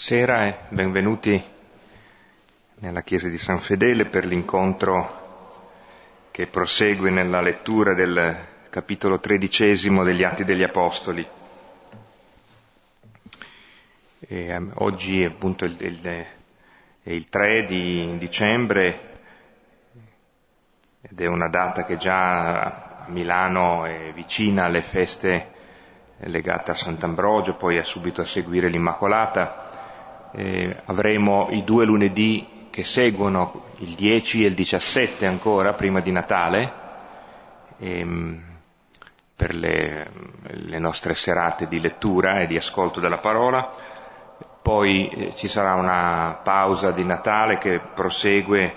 Buonasera e benvenuti nella chiesa di San Fedele per l'incontro che prosegue nella lettura del capitolo tredicesimo degli Atti degli Apostoli. E, um, oggi appunto il, il, è il 3 di dicembre ed è una data che già a Milano è vicina alle feste legate a Sant'Ambrogio, poi è subito a seguire l'Immacolata eh, avremo i due lunedì che seguono, il 10 e il 17 ancora, prima di Natale, ehm, per le, le, nostre serate di lettura e di ascolto della parola. Poi eh, ci sarà una pausa di Natale che prosegue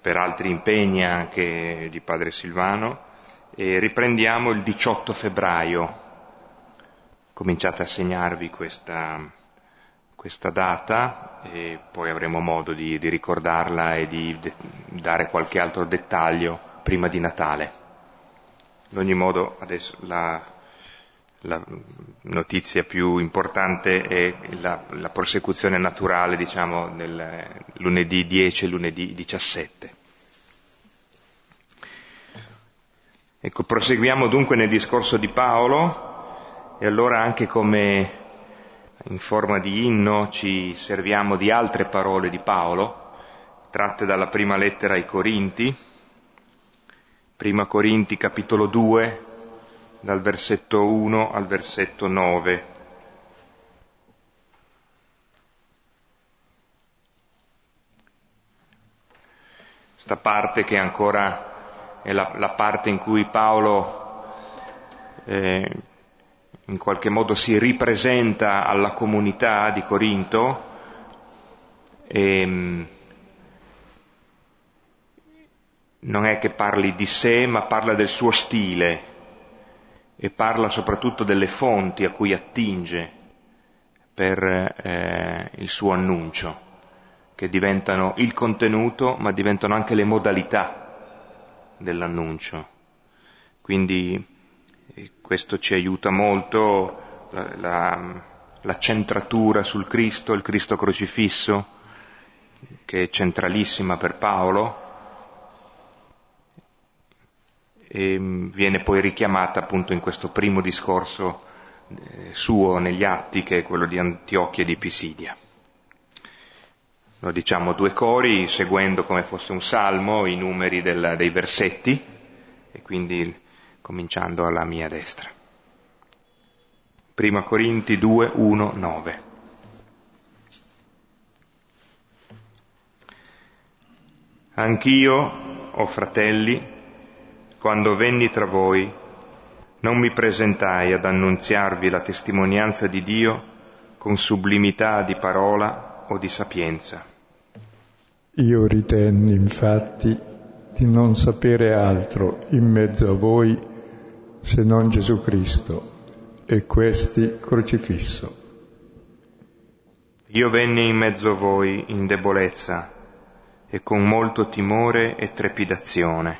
per altri impegni anche di Padre Silvano e riprendiamo il 18 febbraio. Cominciate a segnarvi questa, questa data e poi avremo modo di, di ricordarla e di de- dare qualche altro dettaglio prima di Natale. In ogni modo adesso la, la notizia più importante è la, la prosecuzione naturale, diciamo, del lunedì 10 e lunedì 17. Ecco, proseguiamo dunque nel discorso di Paolo e allora anche come in forma di inno ci serviamo di altre parole di Paolo, tratte dalla prima lettera ai Corinti, prima Corinti capitolo 2, dal versetto 1 al versetto 9. Questa parte che ancora è la, la parte in cui Paolo eh, in qualche modo si ripresenta alla comunità di Corinto e ehm, non è che parli di sé, ma parla del suo stile e parla soprattutto delle fonti a cui attinge per eh, il suo annuncio, che diventano il contenuto, ma diventano anche le modalità dell'annuncio. Quindi e questo ci aiuta molto, la, la, la centratura sul Cristo, il Cristo crocifisso, che è centralissima per Paolo, e viene poi richiamata appunto in questo primo discorso eh, suo negli atti, che è quello di Antiochia e di Pisidia. Lo diciamo due cori, seguendo come fosse un salmo i numeri del, dei versetti, e quindi cominciando alla mia destra. Prima Corinti 2, 1, 9. Anch'io, o oh fratelli, quando venni tra voi, non mi presentai ad annunziarvi la testimonianza di Dio con sublimità di parola o di sapienza. Io ritenni infatti di non sapere altro in mezzo a voi se non Gesù Cristo e questi crocifisso. Io venni in mezzo a voi in debolezza e con molto timore e trepidazione.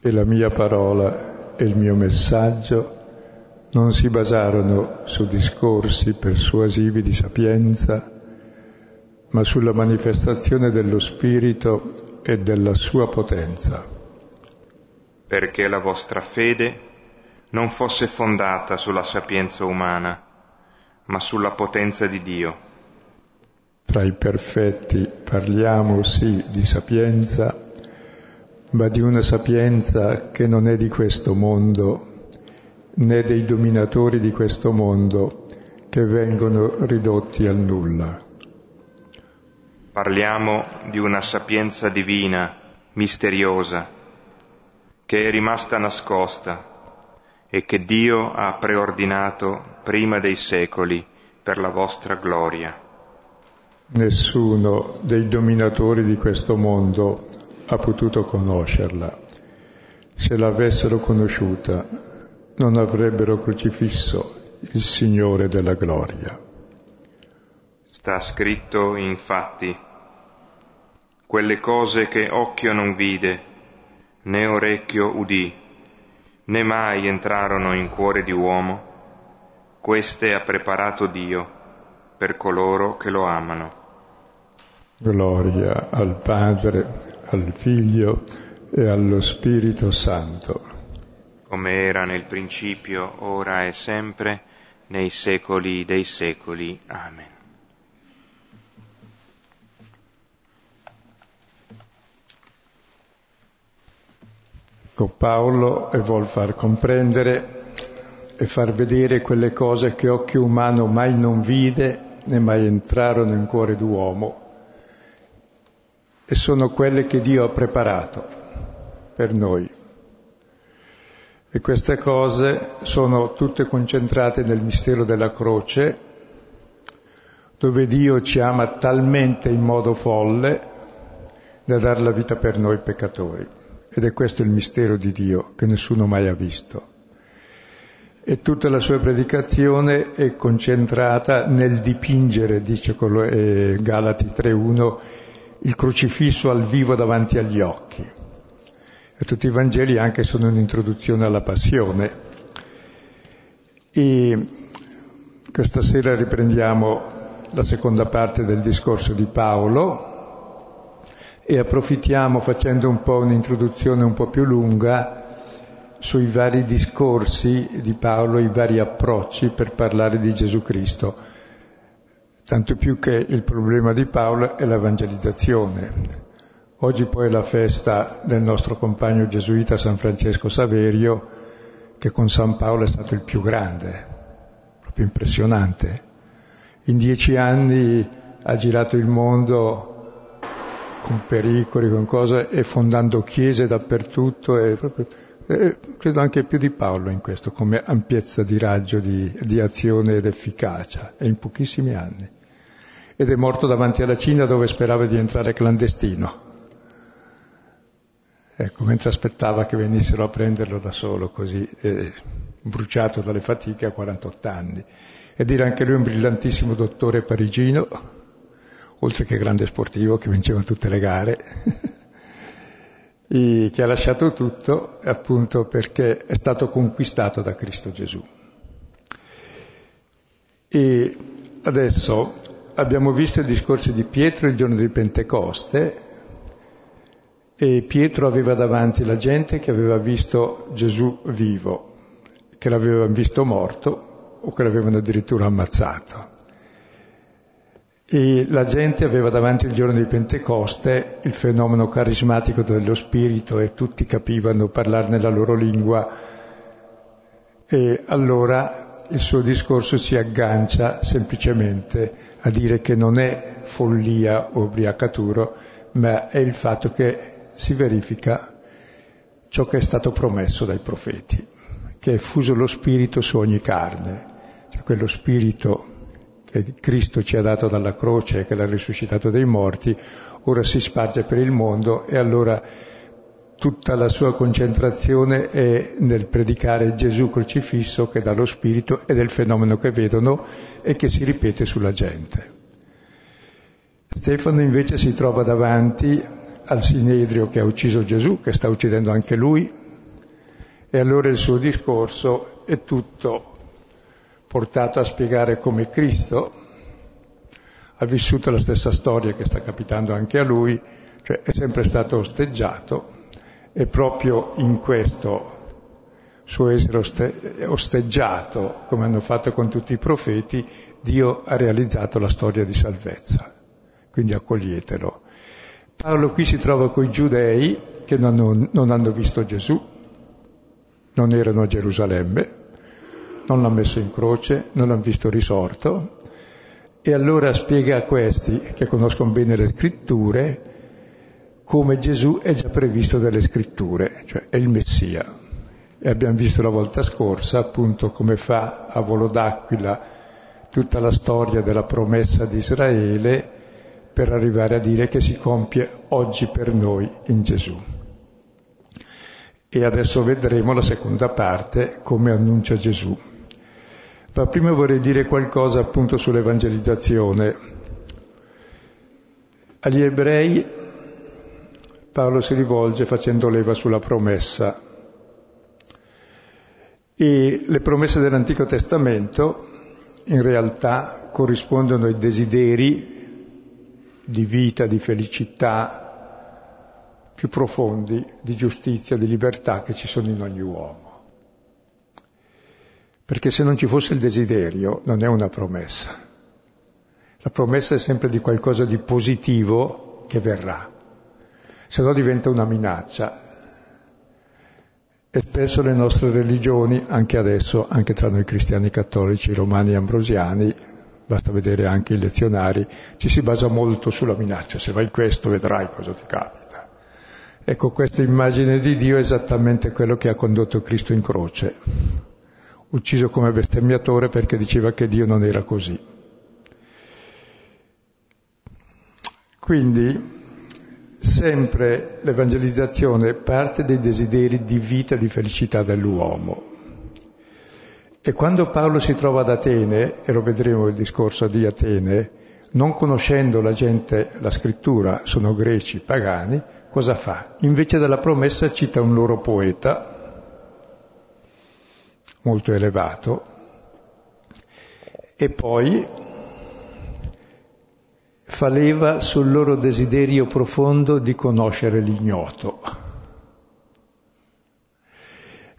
E la mia parola e il mio messaggio non si basarono su discorsi persuasivi di sapienza, ma sulla manifestazione dello Spirito e della sua potenza perché la vostra fede non fosse fondata sulla sapienza umana, ma sulla potenza di Dio. Tra i perfetti parliamo sì di sapienza, ma di una sapienza che non è di questo mondo, né dei dominatori di questo mondo che vengono ridotti al nulla. Parliamo di una sapienza divina, misteriosa, che è rimasta nascosta e che Dio ha preordinato prima dei secoli per la vostra gloria. Nessuno dei dominatori di questo mondo ha potuto conoscerla. Se l'avessero conosciuta, non avrebbero crocifisso il Signore della gloria. Sta scritto infatti, quelle cose che occhio non vide, né orecchio udì, né mai entrarono in cuore di uomo, queste ha preparato Dio per coloro che lo amano. Gloria al Padre, al Figlio e allo Spirito Santo. Come era nel principio, ora e sempre, nei secoli dei secoli. Amen. Ecco, Paolo vuol far comprendere e far vedere quelle cose che occhio umano mai non vide né mai entrarono in cuore d'uomo e sono quelle che Dio ha preparato per noi. E queste cose sono tutte concentrate nel mistero della croce, dove Dio ci ama talmente in modo folle da dare la vita per noi peccatori. Ed è questo il mistero di Dio che nessuno mai ha visto. E tutta la sua predicazione è concentrata nel dipingere, dice eh, Galati 3.1, il crocifisso al vivo davanti agli occhi. E tutti i Vangeli anche sono un'introduzione alla passione. E questa sera riprendiamo la seconda parte del discorso di Paolo, e approfittiamo facendo un po' un'introduzione un po' più lunga sui vari discorsi di Paolo, i vari approcci per parlare di Gesù Cristo. Tanto più che il problema di Paolo è l'evangelizzazione. Oggi poi è la festa del nostro compagno gesuita San Francesco Saverio, che con San Paolo è stato il più grande, proprio impressionante. In dieci anni ha girato il mondo con pericoli, con cose, e fondando chiese dappertutto, e proprio, e credo anche più di Paolo in questo, come ampiezza di raggio, di, di azione ed efficacia, e in pochissimi anni. Ed è morto davanti alla Cina dove sperava di entrare clandestino. Ecco, mentre aspettava che venissero a prenderlo da solo, così, eh, bruciato dalle fatiche a 48 anni. Ed era anche lui un brillantissimo dottore parigino, oltre che grande sportivo che vinceva tutte le gare, e che ha lasciato tutto appunto perché è stato conquistato da Cristo Gesù. E adesso abbiamo visto i discorsi di Pietro il giorno di Pentecoste e Pietro aveva davanti la gente che aveva visto Gesù vivo, che l'avevano visto morto o che l'avevano addirittura ammazzato. E la gente aveva davanti il giorno di Pentecoste il fenomeno carismatico dello Spirito e tutti capivano parlare nella loro lingua. E allora il suo discorso si aggancia semplicemente a dire che non è follia o ubriacaturo, ma è il fatto che si verifica ciò che è stato promesso dai profeti, che è fuso lo Spirito su ogni carne, cioè quello Spirito che Cristo ci ha dato dalla croce e che l'ha risuscitato dai morti, ora si sparge per il mondo e allora tutta la sua concentrazione è nel predicare Gesù crocifisso che dà lo Spirito ed è il fenomeno che vedono e che si ripete sulla gente. Stefano invece si trova davanti al Sinedrio che ha ucciso Gesù, che sta uccidendo anche lui, e allora il suo discorso è tutto portato a spiegare come Cristo ha vissuto la stessa storia che sta capitando anche a lui, cioè è sempre stato osteggiato e proprio in questo suo essere osteggiato, come hanno fatto con tutti i profeti, Dio ha realizzato la storia di salvezza. Quindi accoglietelo. Paolo qui si trova con i giudei che non hanno, non hanno visto Gesù, non erano a Gerusalemme, non l'hanno messo in croce, non l'hanno visto risorto, e allora spiega a questi, che conoscono bene le scritture, come Gesù è già previsto dalle scritture, cioè è il Messia. E abbiamo visto la volta scorsa appunto come fa a volo d'aquila tutta la storia della promessa di Israele per arrivare a dire che si compie oggi per noi in Gesù. E adesso vedremo la seconda parte, come annuncia Gesù. Ma prima vorrei dire qualcosa appunto sull'evangelizzazione. Agli ebrei Paolo si rivolge facendo leva sulla promessa. E le promesse dell'Antico Testamento in realtà corrispondono ai desideri di vita, di felicità più profondi, di giustizia, di libertà che ci sono in ogni uomo. Perché se non ci fosse il desiderio non è una promessa. La promessa è sempre di qualcosa di positivo che verrà, se no diventa una minaccia. E spesso le nostre religioni, anche adesso, anche tra noi cristiani cattolici, romani e ambrosiani, basta vedere anche i lezionari, ci si basa molto sulla minaccia, se vai questo vedrai cosa ti capita. Ecco, questa immagine di Dio è esattamente quello che ha condotto Cristo in croce, ucciso come bestemmiatore perché diceva che Dio non era così. Quindi sempre l'evangelizzazione parte dai desideri di vita, di felicità dell'uomo. E quando Paolo si trova ad Atene, e lo vedremo il discorso di Atene, non conoscendo la gente la scrittura, sono greci, pagani, cosa fa? Invece della promessa cita un loro poeta, molto elevato, e poi fa leva sul loro desiderio profondo di conoscere l'ignoto.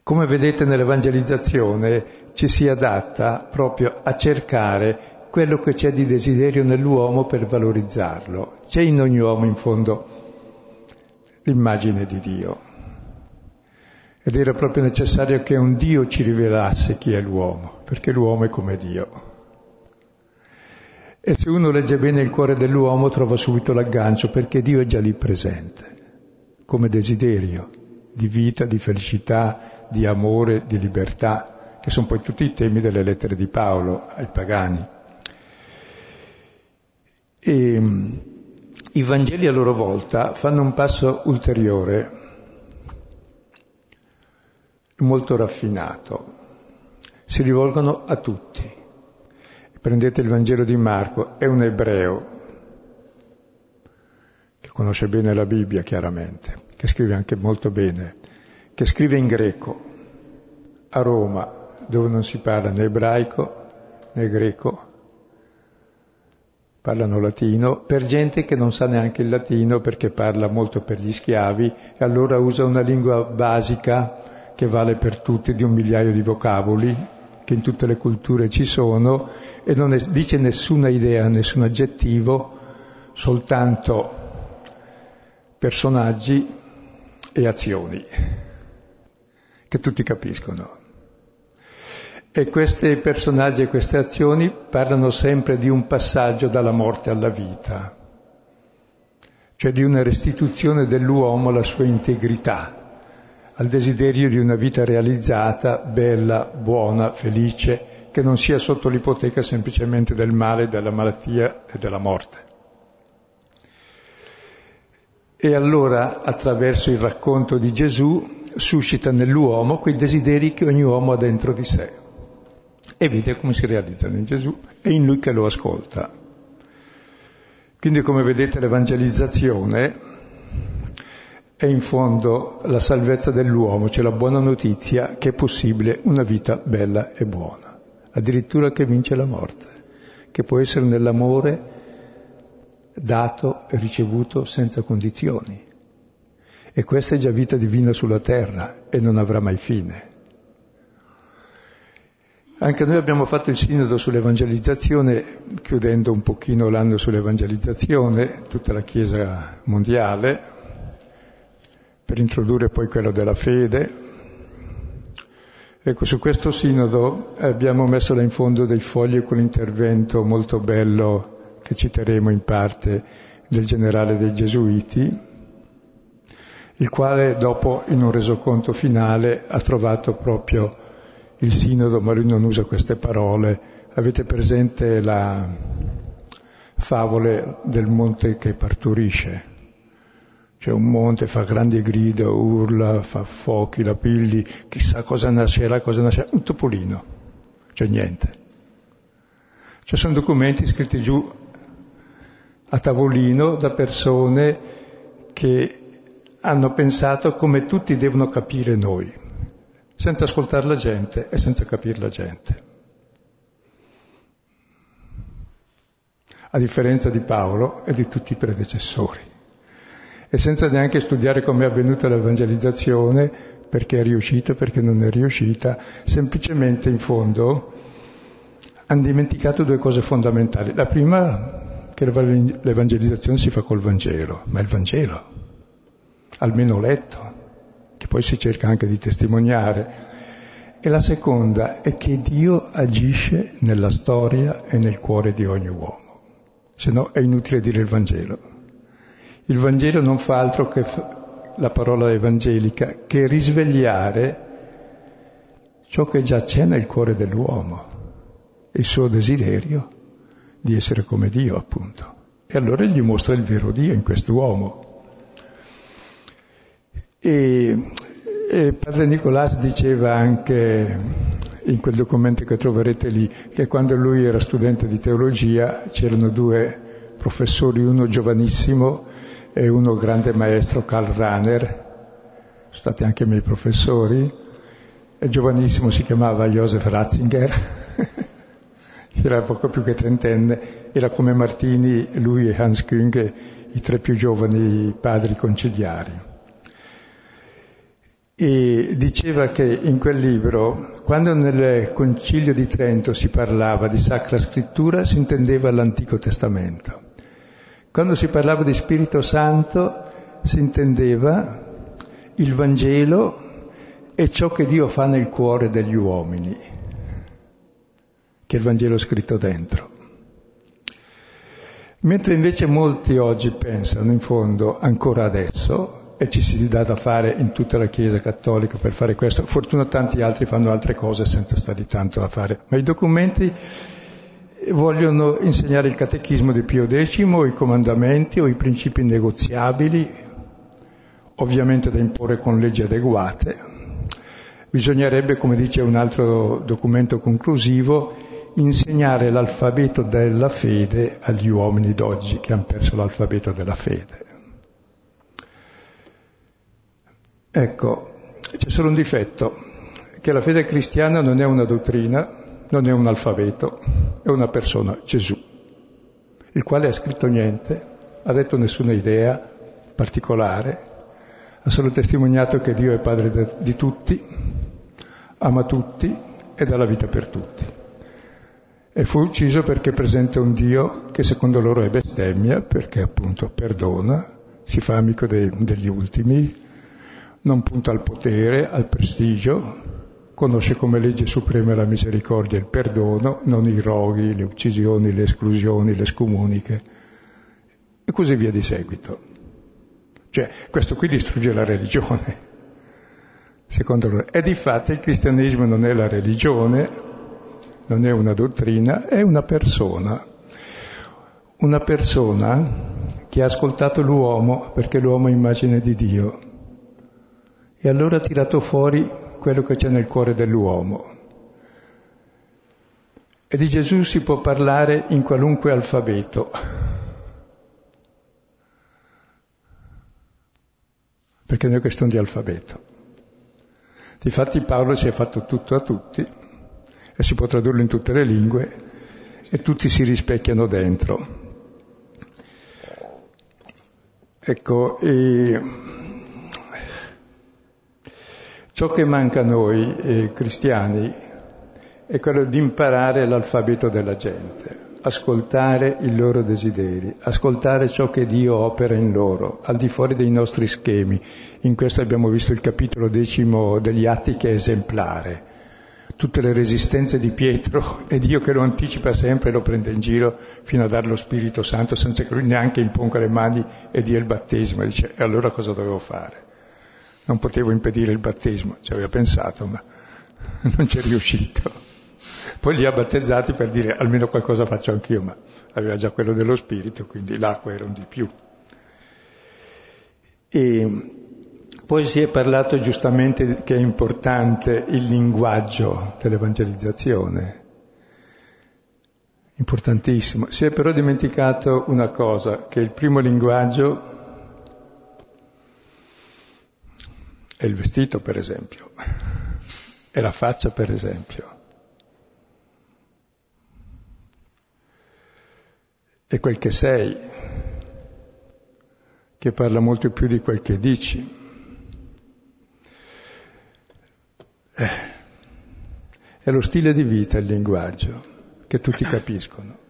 Come vedete nell'evangelizzazione ci si adatta proprio a cercare quello che c'è di desiderio nell'uomo per valorizzarlo. C'è in ogni uomo in fondo l'immagine di Dio. Ed era proprio necessario che un Dio ci rivelasse chi è l'uomo, perché l'uomo è come Dio. E se uno legge bene il cuore dell'uomo trova subito l'aggancio, perché Dio è già lì presente, come desiderio di vita, di felicità, di amore, di libertà, che sono poi tutti i temi delle lettere di Paolo ai pagani. E i Vangeli a loro volta fanno un passo ulteriore, molto raffinato, si rivolgono a tutti. Prendete il Vangelo di Marco, è un ebreo che conosce bene la Bibbia chiaramente che scrive anche molto bene, che scrive in greco a Roma, dove non si parla né ebraico né greco, parlano latino, per gente che non sa neanche il latino perché parla molto per gli schiavi e allora usa una lingua basica che vale per tutti di un migliaio di vocaboli che in tutte le culture ci sono e non è, dice nessuna idea, nessun aggettivo, soltanto personaggi e azioni, che tutti capiscono. E questi personaggi e queste azioni parlano sempre di un passaggio dalla morte alla vita, cioè di una restituzione dell'uomo alla sua integrità, al desiderio di una vita realizzata, bella, buona, felice, che non sia sotto l'ipoteca semplicemente del male, della malattia e della morte. E allora, attraverso il racconto di Gesù, suscita nell'uomo quei desideri che ogni uomo ha dentro di sé e vede come si realizzano in Gesù e in lui che lo ascolta. Quindi, come vedete, l'evangelizzazione è in fondo la salvezza dell'uomo, cioè la buona notizia che è possibile una vita bella e buona, addirittura che vince la morte, che può essere nell'amore dato e ricevuto senza condizioni. E questa è già vita divina sulla terra e non avrà mai fine. Anche noi abbiamo fatto il sinodo sull'evangelizzazione, chiudendo un pochino l'anno sull'evangelizzazione, tutta la Chiesa mondiale, per introdurre poi quello della fede. Ecco, su questo sinodo abbiamo messo là in fondo dei fogli con l'intervento molto bello che citeremo in parte del generale dei Gesuiti, il quale dopo in un resoconto finale ha trovato proprio il sinodo, ma lui non usa queste parole. Avete presente la favole del monte che parturisce? C'è un monte, fa grandi grida, urla, fa fuochi, la pilli, chissà cosa nascerà, cosa nascerà, un topolino, c'è niente. Cioè sono documenti scritti giù a tavolino da persone che hanno pensato come tutti devono capire noi, senza ascoltare la gente e senza capire la gente. a differenza di Paolo e di tutti i predecessori. E senza neanche studiare come è avvenuta l'evangelizzazione, perché è riuscita, perché non è riuscita, semplicemente in fondo hanno dimenticato due cose fondamentali. La prima, che l'evangelizzazione si fa col Vangelo, ma il Vangelo, almeno letto, che poi si cerca anche di testimoniare. E la seconda è che Dio agisce nella storia e nel cuore di ogni uomo se no è inutile dire il Vangelo. Il Vangelo non fa altro che la parola evangelica, che risvegliare ciò che già c'è nel cuore dell'uomo, il suo desiderio di essere come Dio, appunto. E allora gli mostra il vero Dio in quest'uomo. E, e padre Nicolás diceva anche in quel documento che troverete lì, che quando lui era studente di teologia c'erano due professori, uno giovanissimo e uno grande maestro, Karl Rahner, sono stati anche miei professori, e giovanissimo si chiamava Josef Ratzinger, era poco più che trentenne, era come Martini, lui e Hans Küng, i tre più giovani padri conciliari e diceva che in quel libro, quando nel Concilio di Trento si parlava di Sacra Scrittura, si intendeva l'Antico Testamento. Quando si parlava di Spirito Santo, si intendeva il Vangelo e ciò che Dio fa nel cuore degli uomini, che è il Vangelo scritto dentro. Mentre invece molti oggi pensano, in fondo, ancora adesso, e ci si dà da fare in tutta la Chiesa cattolica per fare questo. Fortuna tanti altri fanno altre cose senza stare tanto a fare. Ma i documenti vogliono insegnare il catechismo di Pio X, i comandamenti o i principi negoziabili, ovviamente da imporre con leggi adeguate. Bisognerebbe, come dice un altro documento conclusivo, insegnare l'alfabeto della fede agli uomini d'oggi che hanno perso l'alfabeto della fede. Ecco, c'è solo un difetto, che la fede cristiana non è una dottrina, non è un alfabeto, è una persona, Gesù, il quale ha scritto niente, ha detto nessuna idea particolare, ha solo testimoniato che Dio è padre di tutti, ama tutti e dà la vita per tutti. E fu ucciso perché presenta un Dio che secondo loro è bestemmia, perché appunto perdona, si fa amico dei, degli ultimi, non punta al potere, al prestigio, conosce come legge suprema la misericordia il perdono, non i roghi, le uccisioni, le esclusioni, le scomuniche e così via di seguito. Cioè, questo qui distrugge la religione, secondo loro. E di fatto il cristianesimo non è la religione, non è una dottrina, è una persona. Una persona che ha ascoltato l'uomo perché l'uomo è immagine di Dio e allora ha tirato fuori quello che c'è nel cuore dell'uomo. E di Gesù si può parlare in qualunque alfabeto. Perché non è questione di alfabeto. Difatti Paolo si è fatto tutto a tutti e si può tradurlo in tutte le lingue e tutti si rispecchiano dentro. Ecco, e Ciò che manca a noi eh, cristiani è quello di imparare l'alfabeto della gente, ascoltare i loro desideri, ascoltare ciò che Dio opera in loro, al di fuori dei nostri schemi. In questo abbiamo visto il capitolo decimo degli Atti che è esemplare. Tutte le resistenze di Pietro e Dio che lo anticipa sempre e lo prende in giro fino a dare lo Spirito Santo senza che lui neanche imponga le mani e dia il battesimo. E dice, e allora cosa dovevo fare? Non potevo impedire il battesimo, ci aveva pensato, ma non ci è riuscito. Poi li ha battezzati per dire almeno qualcosa faccio anch'io, ma aveva già quello dello spirito, quindi l'acqua era un di più. E poi si è parlato giustamente che è importante il linguaggio dell'evangelizzazione, importantissimo. Si è però dimenticato una cosa, che il primo linguaggio È il vestito, per esempio, è la faccia, per esempio. è quel che sei, che parla molto più di quel che dici. Eh, è lo stile di vita il linguaggio, che tutti capiscono.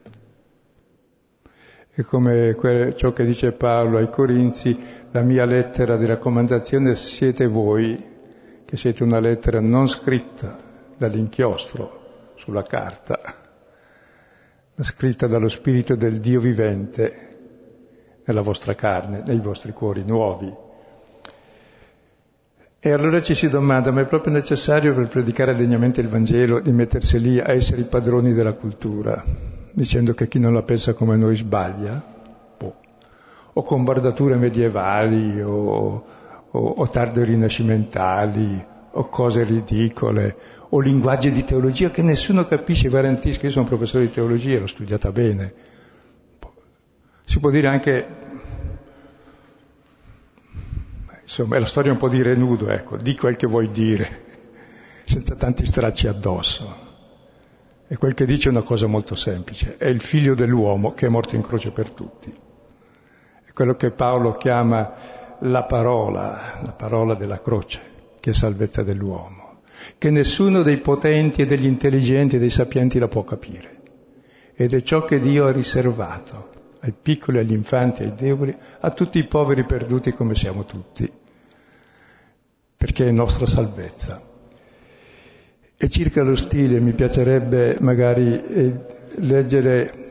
E come ciò che dice Paolo ai Corinzi, la mia lettera di raccomandazione siete voi, che siete una lettera non scritta dall'inchiostro sulla carta, ma scritta dallo Spirito del Dio vivente nella vostra carne, nei vostri cuori nuovi. E allora ci si domanda, ma è proprio necessario per predicare degnamente il Vangelo di mettersi lì a essere i padroni della cultura? dicendo che chi non la pensa come noi sbaglia. O con bardature medievali o, o, o tardo rinascimentali o cose ridicole o linguaggi di teologia che nessuno capisce, garantisco, io sono professore di teologia, l'ho studiata bene. Si può dire anche, insomma, è la storia un po' di renudo, ecco, di quel che vuoi dire, senza tanti stracci addosso. E quel che dice è una cosa molto semplice, è il figlio dell'uomo che è morto in croce per tutti. Quello che Paolo chiama la parola, la parola della croce, che è salvezza dell'uomo, che nessuno dei potenti e degli intelligenti e dei sapienti la può capire. Ed è ciò che Dio ha riservato ai piccoli, agli infanti, ai deboli, a tutti i poveri perduti come siamo tutti, perché è nostra salvezza. E circa lo stile mi piacerebbe magari eh, leggere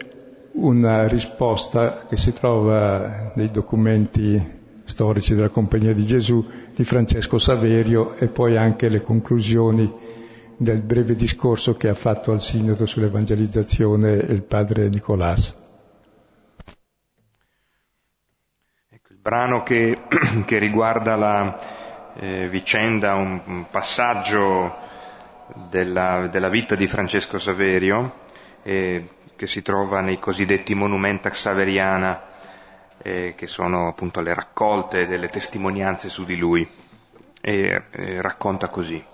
una risposta che si trova nei documenti storici della Compagnia di Gesù di Francesco Saverio e poi anche le conclusioni del breve discorso che ha fatto al Sinodo sull'evangelizzazione il padre Nicolás. Ecco, il brano che, che riguarda la eh, vicenda, un, un passaggio della, della vita di Francesco Saverio, eh, che si trova nei cosiddetti Monumenta Xaveriana, eh, che sono appunto le raccolte delle testimonianze su di lui, e eh, racconta così.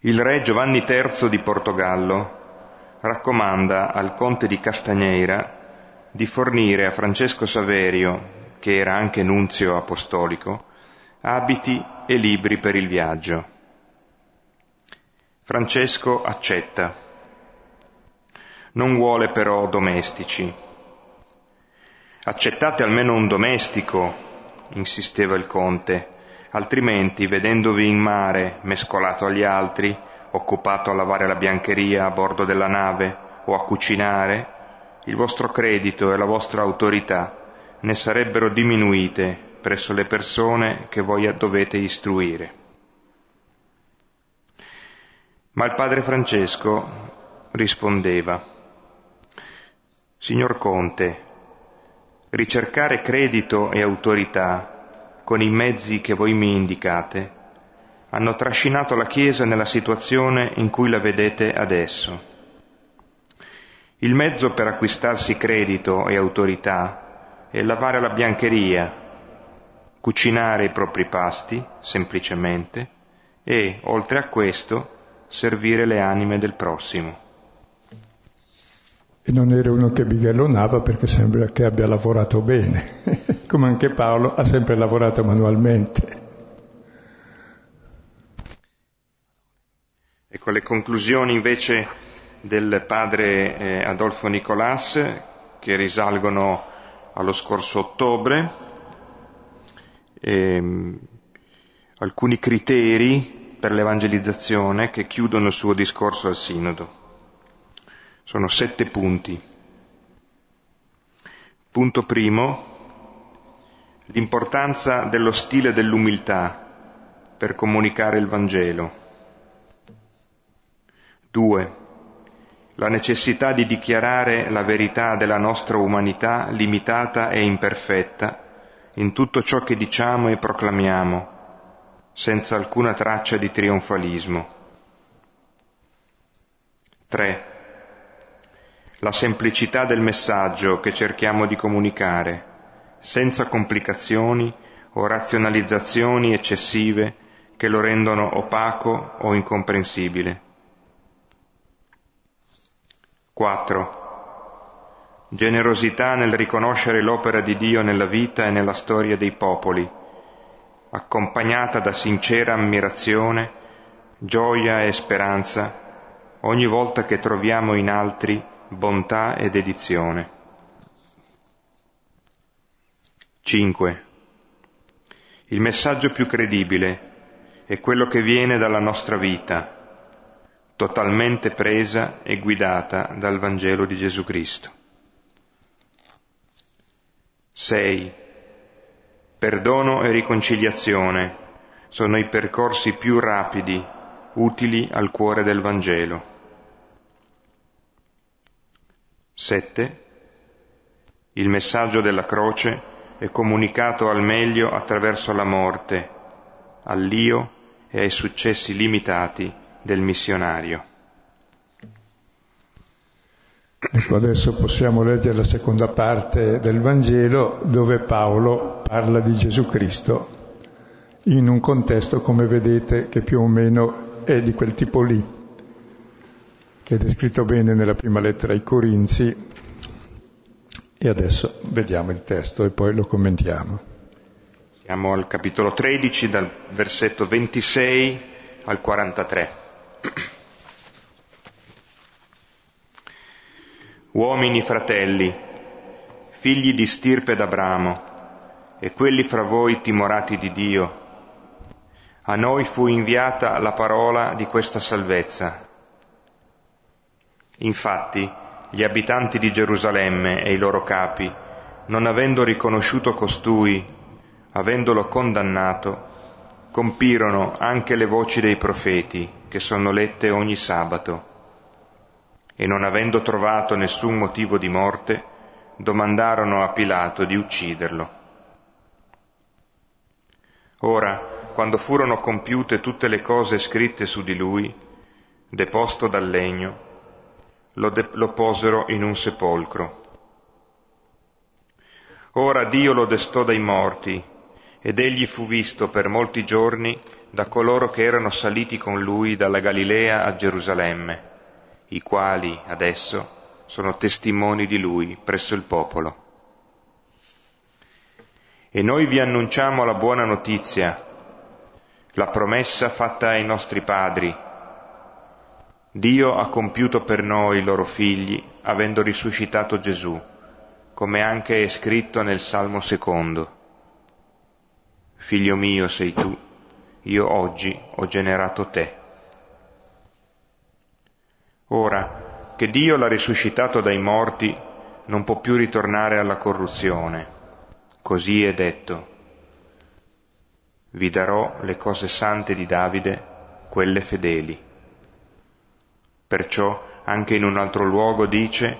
Il re Giovanni III di Portogallo raccomanda al conte di Castagneira di fornire a Francesco Saverio, che era anche nunzio apostolico, abiti e libri per il viaggio. Francesco accetta. Non vuole però domestici. Accettate almeno un domestico, insisteva il conte, altrimenti, vedendovi in mare, mescolato agli altri, occupato a lavare la biancheria a bordo della nave o a cucinare, il vostro credito e la vostra autorità ne sarebbero diminuite presso le persone che voi dovete istruire. Ma il padre Francesco rispondeva, Signor Conte, ricercare credito e autorità con i mezzi che voi mi indicate hanno trascinato la Chiesa nella situazione in cui la vedete adesso. Il mezzo per acquistarsi credito e autorità è lavare la biancheria, cucinare i propri pasti, semplicemente, e, oltre a questo, servire le anime del prossimo. E non era uno che bighellonava perché sembra che abbia lavorato bene, come anche Paolo ha sempre lavorato manualmente. Ecco le conclusioni invece del padre eh, Adolfo Nicolas che risalgono allo scorso ottobre, ehm, alcuni criteri per l'evangelizzazione che chiudono il suo discorso al Sinodo. Sono sette punti. Punto primo, l'importanza dello stile dell'umiltà per comunicare il Vangelo. Due, la necessità di dichiarare la verità della nostra umanità limitata e imperfetta in tutto ciò che diciamo e proclamiamo, senza alcuna traccia di trionfalismo. 3. La semplicità del messaggio che cerchiamo di comunicare, senza complicazioni o razionalizzazioni eccessive che lo rendono opaco o incomprensibile. 4. generosità nel riconoscere l'opera di Dio nella vita e nella storia dei popoli, accompagnata da sincera ammirazione, gioia e speranza ogni volta che troviamo in altri bontà e dedizione. 5. Il messaggio più credibile è quello che viene dalla nostra vita, totalmente presa e guidata dal Vangelo di Gesù Cristo. 6. Perdono e riconciliazione sono i percorsi più rapidi, utili al cuore del Vangelo. 7. Il messaggio della croce è comunicato al meglio attraverso la morte, all'io e ai successi limitati del missionario. Ecco, adesso possiamo leggere la seconda parte del Vangelo dove Paolo parla di Gesù Cristo in un contesto, come vedete, che più o meno è di quel tipo lì, che è descritto bene nella prima lettera ai Corinzi. E adesso vediamo il testo e poi lo commentiamo. Siamo al capitolo 13, dal versetto 26 al 43. Uomini fratelli, figli di stirpe d'Abramo, e quelli fra voi timorati di Dio, a noi fu inviata la parola di questa salvezza. Infatti, gli abitanti di Gerusalemme e i loro capi, non avendo riconosciuto costui, avendolo condannato, compirono anche le voci dei profeti, che sono lette ogni sabato e non avendo trovato nessun motivo di morte, domandarono a Pilato di ucciderlo. Ora, quando furono compiute tutte le cose scritte su di lui, deposto dal legno, lo, de- lo posero in un sepolcro. Ora Dio lo destò dai morti, ed egli fu visto per molti giorni da coloro che erano saliti con lui dalla Galilea a Gerusalemme i quali adesso sono testimoni di lui presso il popolo. E noi vi annunciamo la buona notizia, la promessa fatta ai nostri padri. Dio ha compiuto per noi, i loro figli, avendo risuscitato Gesù, come anche è scritto nel Salmo secondo. Figlio mio sei tu, io oggi ho generato te. Ora, che Dio l'ha risuscitato dai morti, non può più ritornare alla corruzione. Così è detto. Vi darò le cose sante di Davide, quelle fedeli. Perciò anche in un altro luogo dice,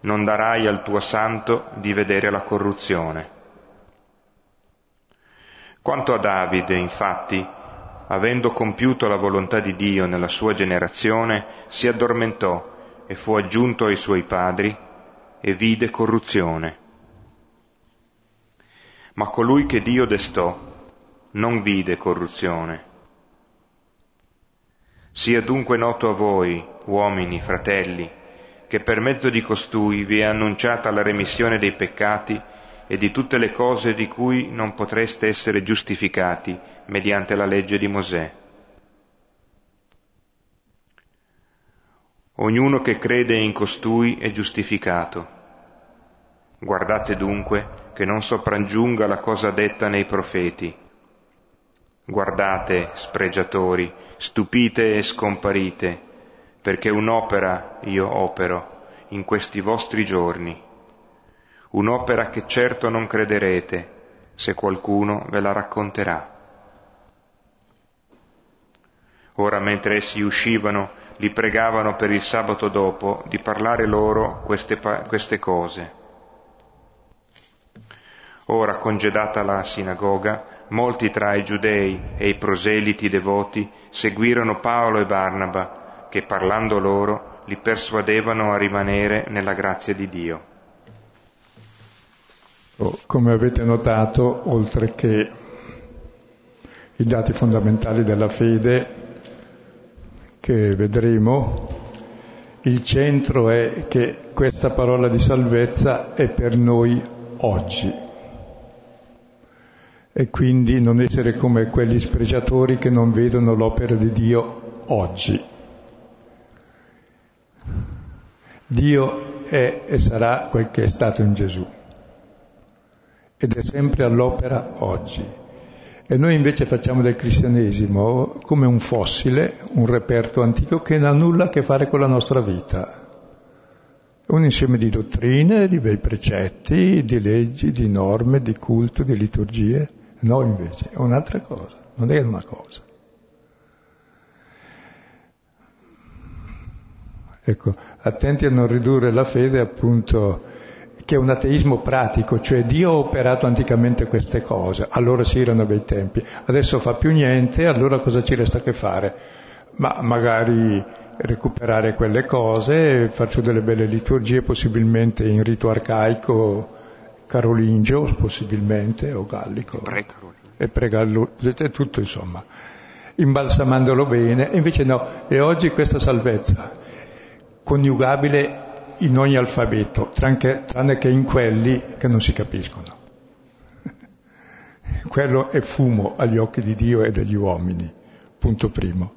non darai al tuo santo di vedere la corruzione. Quanto a Davide, infatti, avendo compiuto la volontà di Dio nella sua generazione, si addormentò e fu aggiunto ai suoi padri e vide corruzione. Ma colui che Dio destò non vide corruzione. Sia dunque noto a voi, uomini, fratelli, che per mezzo di costui vi è annunciata la remissione dei peccati e di tutte le cose di cui non potreste essere giustificati mediante la legge di Mosè. Ognuno che crede in costui è giustificato. Guardate dunque che non sopraggiunga la cosa detta nei profeti. Guardate, spregiatori, stupite e scomparite, perché un'opera io opero in questi vostri giorni un'opera che certo non crederete se qualcuno ve la racconterà. Ora mentre essi uscivano, li pregavano per il sabato dopo di parlare loro queste, queste cose. Ora, congedata la sinagoga, molti tra i giudei e i proseliti devoti seguirono Paolo e Barnaba, che parlando loro li persuadevano a rimanere nella grazia di Dio. Come avete notato, oltre che i dati fondamentali della fede che vedremo, Il centro è che questa parola di salvezza è per noi oggi. E quindi non essere come quegli spregiatori che non vedono l'opera di Dio oggi. Dio è e sarà quel che è stato in Gesù ed è sempre all'opera oggi. E noi invece facciamo del cristianesimo come un fossile, un reperto antico che non ha nulla a che fare con la nostra vita. Un insieme di dottrine, di bei precetti, di leggi, di norme, di culto, di liturgie. No, invece, è un'altra cosa, non è una cosa. Ecco, attenti a non ridurre la fede appunto che è un ateismo pratico, cioè Dio ha operato anticamente queste cose, allora si erano bei tempi, adesso fa più niente, allora cosa ci resta che fare? Ma magari recuperare quelle cose, farci delle belle liturgie, possibilmente in rito arcaico carolingio, possibilmente, o gallico. E pregallo, tutto insomma, imbalsamandolo bene, e invece no, e oggi questa salvezza coniugabile in ogni alfabeto, tranne, tranne che in quelli che non si capiscono. Quello è fumo agli occhi di Dio e degli uomini, punto primo.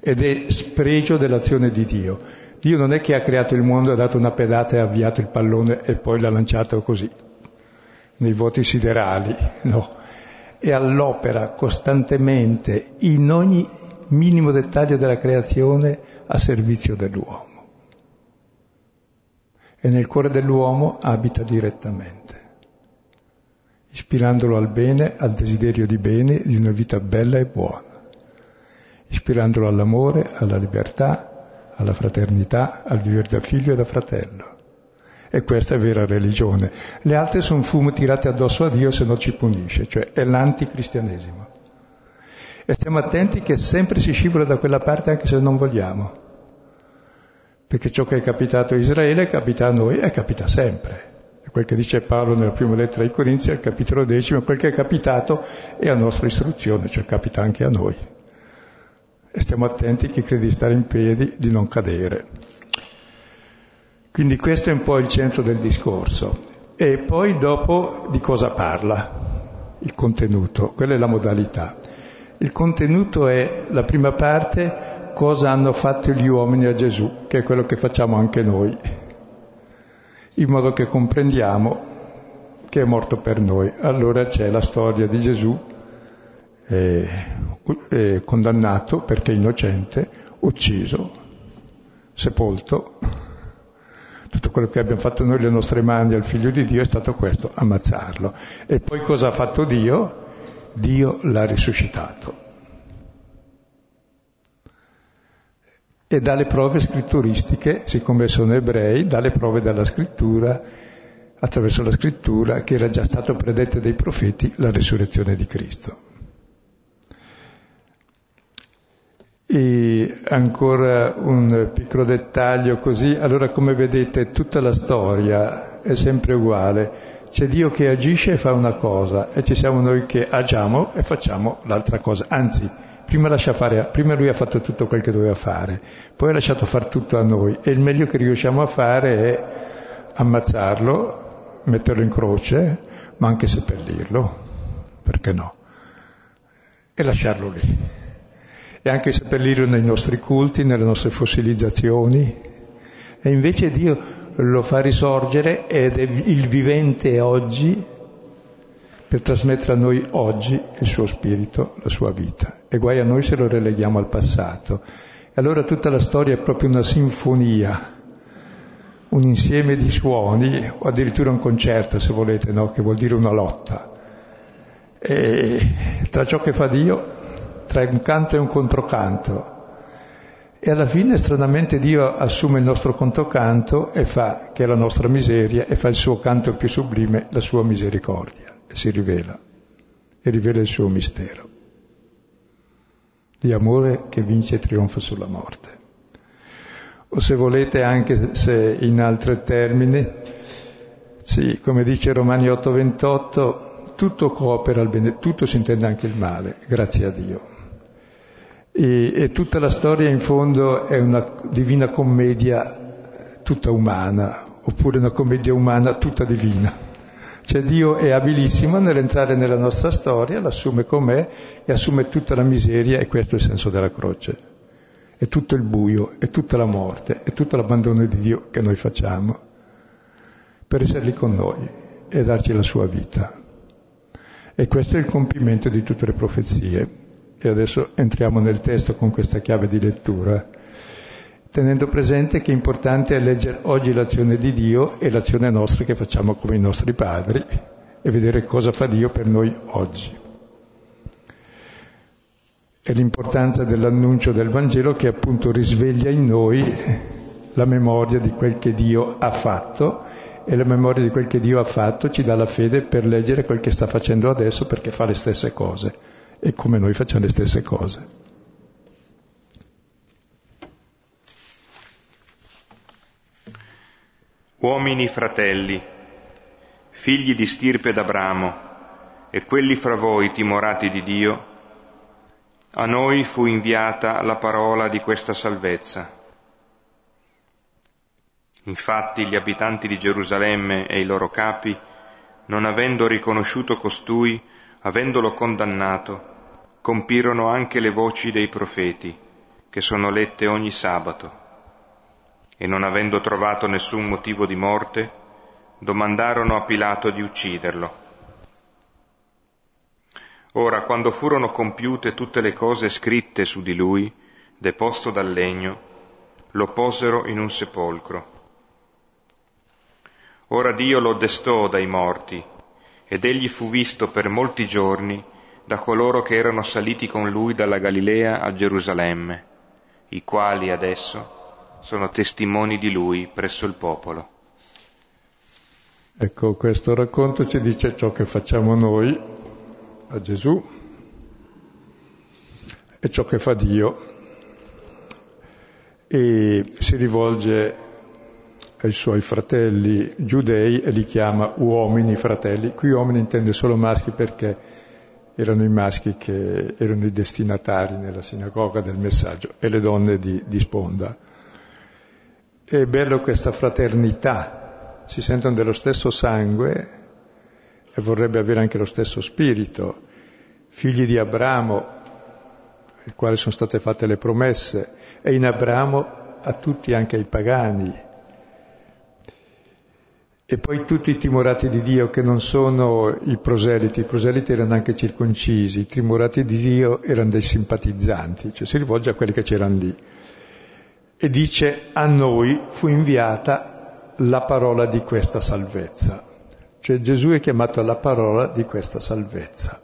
Ed è spregio dell'azione di Dio. Dio non è che ha creato il mondo, ha dato una pedata e ha avviato il pallone e poi l'ha lanciato così, nei voti siderali, no. È all'opera costantemente, in ogni minimo dettaglio della creazione, a servizio dell'uomo e nel cuore dell'uomo abita direttamente, ispirandolo al bene, al desiderio di bene, di una vita bella e buona, ispirandolo all'amore, alla libertà, alla fraternità, al vivere da figlio e da fratello. E questa è vera religione. Le altre sono fumo tirate addosso a Dio se non ci punisce, cioè è l'anticristianesimo. E stiamo attenti che sempre si scivola da quella parte anche se non vogliamo perché ciò che è capitato a Israele capita a noi e capita sempre. È quel che dice Paolo nella prima lettera ai Corinzi, al capitolo decimo, quel che è capitato è a nostra istruzione, cioè capita anche a noi. E stiamo attenti, chi crede di stare in piedi, di non cadere. Quindi questo è un po' il centro del discorso. E poi dopo di cosa parla? Il contenuto, quella è la modalità. Il contenuto è la prima parte cosa hanno fatto gli uomini a Gesù, che è quello che facciamo anche noi, in modo che comprendiamo che è morto per noi. Allora c'è la storia di Gesù eh, eh, condannato perché innocente, ucciso, sepolto. Tutto quello che abbiamo fatto noi le nostre mani al figlio di Dio è stato questo, ammazzarlo. E poi cosa ha fatto Dio? Dio l'ha risuscitato. e dalle prove scritturistiche, siccome sono ebrei, dalle prove della scrittura, attraverso la scrittura, che era già stato predetto dai profeti, la resurrezione di Cristo. E ancora un piccolo dettaglio così, allora come vedete tutta la storia è sempre uguale, c'è Dio che agisce e fa una cosa e ci siamo noi che agiamo e facciamo l'altra cosa, anzi Prima, fare, prima, lui ha fatto tutto quel che doveva fare, poi ha lasciato fare tutto a noi. E il meglio che riusciamo a fare è ammazzarlo, metterlo in croce, ma anche seppellirlo, perché no? E lasciarlo lì. E anche seppellirlo nei nostri culti, nelle nostre fossilizzazioni. E invece Dio lo fa risorgere ed è il vivente oggi per trasmettere a noi oggi il suo spirito, la sua vita. E guai a noi se lo releghiamo al passato. E allora tutta la storia è proprio una sinfonia, un insieme di suoni, o addirittura un concerto, se volete, no? che vuol dire una lotta. E tra ciò che fa Dio, tra un canto e un controcanto. E alla fine, stranamente, Dio assume il nostro controcanto e fa, che è la nostra miseria, e fa il suo canto più sublime, la sua misericordia e si rivela e rivela il suo mistero di amore che vince e trionfa sulla morte. O se volete, anche se in altri termini, sì, come dice Romani 8:28, tutto coopera al bene, tutto si intende anche il male, grazie a Dio. E, e tutta la storia in fondo è una divina commedia tutta umana, oppure una commedia umana tutta divina. Cioè Dio è abilissimo nell'entrare nella nostra storia, l'assume com'è e assume tutta la miseria e questo è il senso della croce. È tutto il buio, è tutta la morte, è tutto l'abbandono di Dio che noi facciamo per essere lì con noi e darci la sua vita. E questo è il compimento di tutte le profezie. E adesso entriamo nel testo con questa chiave di lettura tenendo presente che importante è leggere oggi l'azione di Dio e l'azione nostra che facciamo come i nostri padri e vedere cosa fa Dio per noi oggi. È l'importanza dell'annuncio del Vangelo che appunto risveglia in noi la memoria di quel che Dio ha fatto e la memoria di quel che Dio ha fatto ci dà la fede per leggere quel che sta facendo adesso perché fa le stesse cose e come noi facciamo le stesse cose. Uomini fratelli, figli di stirpe d'Abramo, e quelli fra voi timorati di Dio, a noi fu inviata la parola di questa salvezza. Infatti gli abitanti di Gerusalemme e i loro capi, non avendo riconosciuto costui, avendolo condannato, compirono anche le voci dei profeti, che sono lette ogni sabato e non avendo trovato nessun motivo di morte, domandarono a Pilato di ucciderlo. Ora, quando furono compiute tutte le cose scritte su di lui, deposto dal legno, lo posero in un sepolcro. Ora Dio lo destò dai morti, ed egli fu visto per molti giorni da coloro che erano saliti con lui dalla Galilea a Gerusalemme, i quali adesso sono testimoni di lui presso il popolo. Ecco, questo racconto ci dice ciò che facciamo noi a Gesù e ciò che fa Dio e si rivolge ai suoi fratelli giudei e li chiama uomini fratelli. Qui uomini intende solo maschi perché erano i maschi che erano i destinatari nella sinagoga del messaggio e le donne di, di sponda. È bello questa fraternità, si sentono dello stesso sangue e vorrebbe avere anche lo stesso spirito, figli di Abramo, al quale sono state fatte le promesse, e in Abramo a tutti, anche ai pagani. E poi tutti i timorati di Dio che non sono i proseliti, i proseliti erano anche circoncisi, i timorati di Dio erano dei simpatizzanti, cioè si rivolge a quelli che c'erano lì e dice a noi fu inviata la parola di questa salvezza. Cioè Gesù è chiamato alla parola di questa salvezza.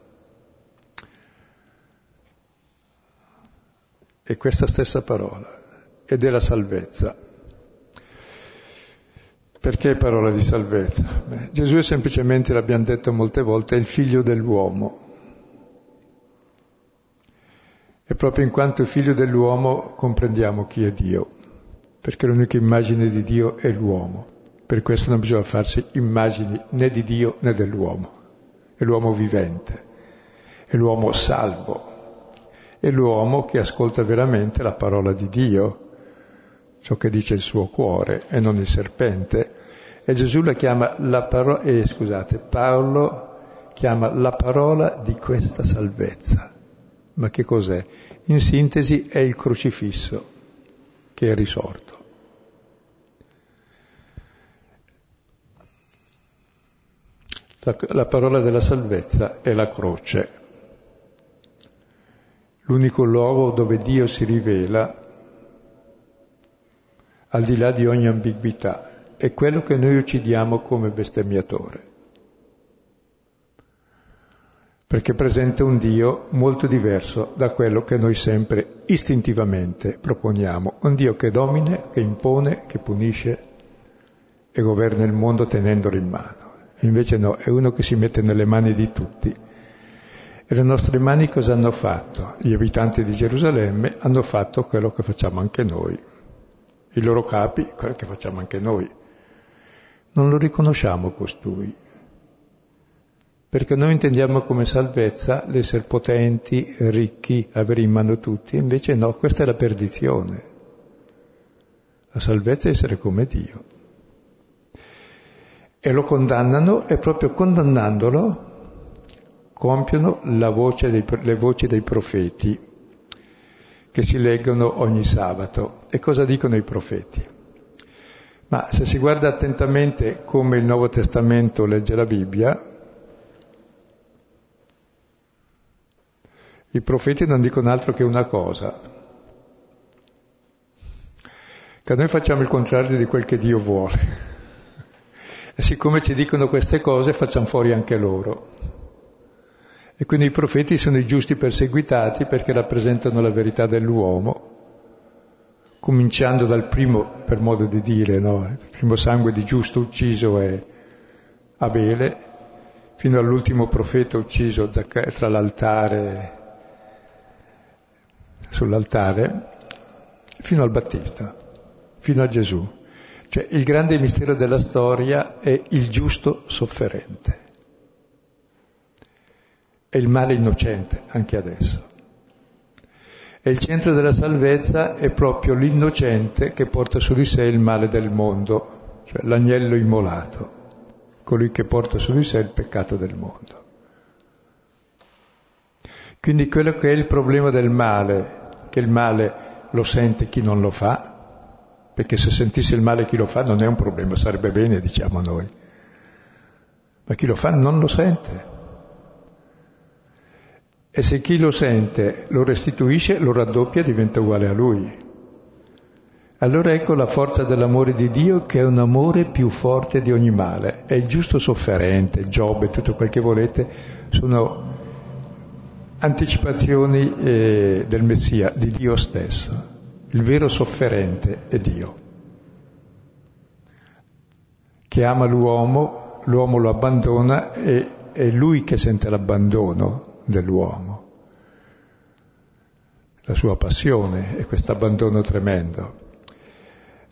E questa stessa parola, ed è la salvezza. Perché parola di salvezza? Beh, Gesù è semplicemente, l'abbiamo detto molte volte, il figlio dell'uomo. E proprio in quanto figlio dell'uomo comprendiamo chi è Dio, perché l'unica immagine di Dio è l'uomo. Per questo non bisogna farsi immagini né di Dio né dell'uomo. È l'uomo vivente, è l'uomo salvo, è l'uomo che ascolta veramente la parola di Dio, ciò che dice il suo cuore e non il serpente. E Gesù la chiama la parola, eh, scusate, Paolo chiama la parola di questa salvezza. Ma che cos'è? In sintesi è il crocifisso che è risorto. La, la parola della salvezza è la croce, l'unico luogo dove Dio si rivela al di là di ogni ambiguità, è quello che noi uccidiamo come bestemmiatore perché presenta un Dio molto diverso da quello che noi sempre istintivamente proponiamo, un Dio che domina, che impone, che punisce e governa il mondo tenendolo in mano. Invece no, è uno che si mette nelle mani di tutti. E le nostre mani cosa hanno fatto? Gli abitanti di Gerusalemme hanno fatto quello che facciamo anche noi, i loro capi quello che facciamo anche noi. Non lo riconosciamo costui, perché noi intendiamo come salvezza l'essere potenti, ricchi, avere in mano tutti, invece no, questa è la perdizione. La salvezza è essere come Dio. E lo condannano e proprio condannandolo compiono dei, le voci dei profeti che si leggono ogni sabato. E cosa dicono i profeti? Ma se si guarda attentamente come il Nuovo Testamento legge la Bibbia, i profeti non dicono altro che una cosa, che noi facciamo il contrario di quel che Dio vuole. E siccome ci dicono queste cose, facciamo fuori anche loro. E quindi i profeti sono i giusti perseguitati perché rappresentano la verità dell'uomo, cominciando dal primo, per modo di dire, no? il primo sangue di giusto ucciso è Abele, fino all'ultimo profeta ucciso tra l'altare, sull'altare, fino al Battista, fino a Gesù. Cioè il grande mistero della storia è il giusto sofferente è il male innocente anche adesso. E il centro della salvezza è proprio l'innocente che porta su di sé il male del mondo, cioè l'agnello immolato, colui che porta su di sé il peccato del mondo. Quindi quello che è il problema del male, che il male lo sente chi non lo fa, perché se sentisse il male chi lo fa non è un problema, sarebbe bene, diciamo noi, ma chi lo fa non lo sente. E se chi lo sente lo restituisce, lo raddoppia, diventa uguale a lui. Allora ecco la forza dell'amore di Dio che è un amore più forte di ogni male. È il giusto sofferente, Giobbe, tutto quel che volete, sono anticipazioni eh, del Messia, di Dio stesso. Il vero sofferente è Dio, che ama l'uomo, l'uomo lo abbandona e è lui che sente l'abbandono dell'uomo, la sua passione e questo abbandono tremendo.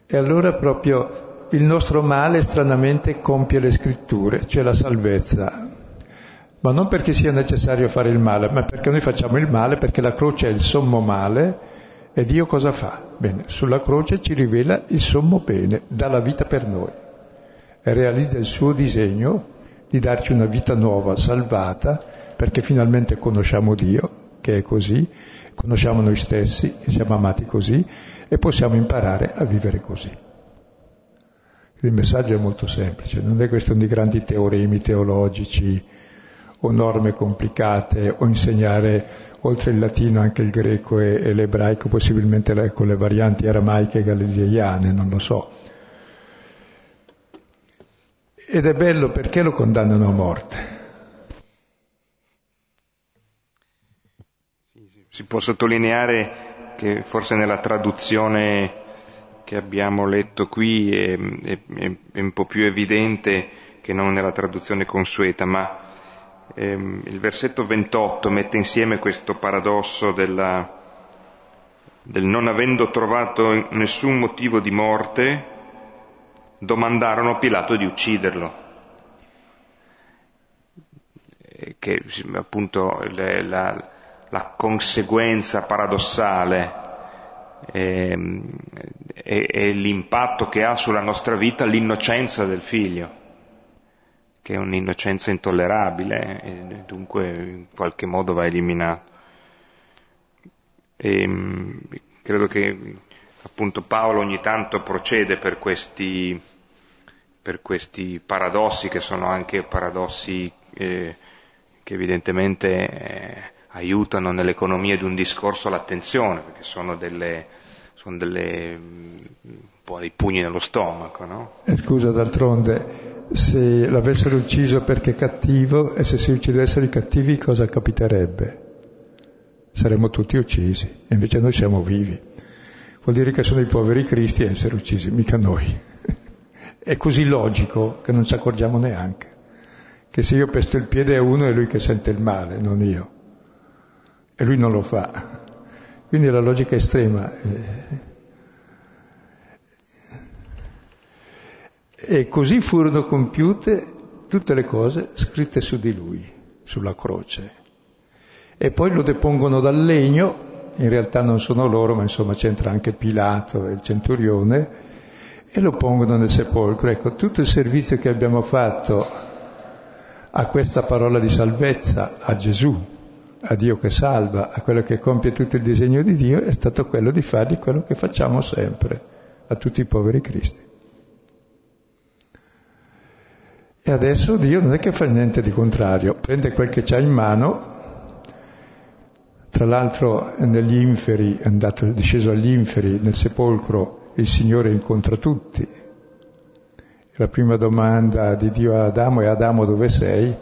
E allora proprio il nostro male stranamente compie le scritture, cioè la salvezza, ma non perché sia necessario fare il male, ma perché noi facciamo il male, perché la croce è il sommo male e Dio cosa fa? Bene, sulla croce ci rivela il sommo bene, dà la vita per noi e realizza il suo disegno di darci una vita nuova, salvata, perché finalmente conosciamo Dio, che è così, conosciamo noi stessi, che siamo amati così, e possiamo imparare a vivere così. Il messaggio è molto semplice, non è questione di grandi teoremi teologici o norme complicate o insegnare oltre il latino anche il greco e, e l'ebraico, possibilmente con le varianti aramaiche e galileiane, non lo so. Ed è bello perché lo condannano a morte. Si può sottolineare che forse nella traduzione che abbiamo letto qui è, è, è un po' più evidente che non nella traduzione consueta, ma ehm, il versetto 28 mette insieme questo paradosso della, del non avendo trovato nessun motivo di morte, domandarono a Pilato di ucciderlo. Che appunto la, la, la conseguenza paradossale è, è, è l'impatto che ha sulla nostra vita l'innocenza del figlio, che è un'innocenza intollerabile e dunque in qualche modo va eliminato. E, credo che appunto Paolo ogni tanto procede per questi, per questi paradossi che sono anche paradossi eh, che evidentemente eh, aiutano nell'economia di un discorso l'attenzione, perché sono delle, sono delle un po' dei pugni nello stomaco, no? Eh, scusa, d'altronde, se l'avessero ucciso perché è cattivo e se si uccidessero i cattivi cosa capiterebbe? Saremmo tutti uccisi, invece noi siamo vivi. Vuol dire che sono i poveri cristi a essere uccisi, mica noi. È così logico che non ci accorgiamo neanche. Che se io pesto il piede a uno è lui che sente il male, non io. E lui non lo fa. Quindi la logica estrema. E così furono compiute tutte le cose scritte su di lui, sulla croce. E poi lo depongono dal legno in realtà non sono loro, ma insomma c'entra anche Pilato e il centurione, e lo pongono nel sepolcro. Ecco, tutto il servizio che abbiamo fatto a questa parola di salvezza, a Gesù, a Dio che salva, a quello che compie tutto il disegno di Dio, è stato quello di fargli quello che facciamo sempre a tutti i poveri cristi. E adesso Dio non è che fa niente di contrario, prende quel che c'ha in mano, tra l'altro negli inferi, è andato, disceso agli inferi, nel sepolcro, il Signore incontra tutti. La prima domanda di Dio a Adamo è Adamo dove sei?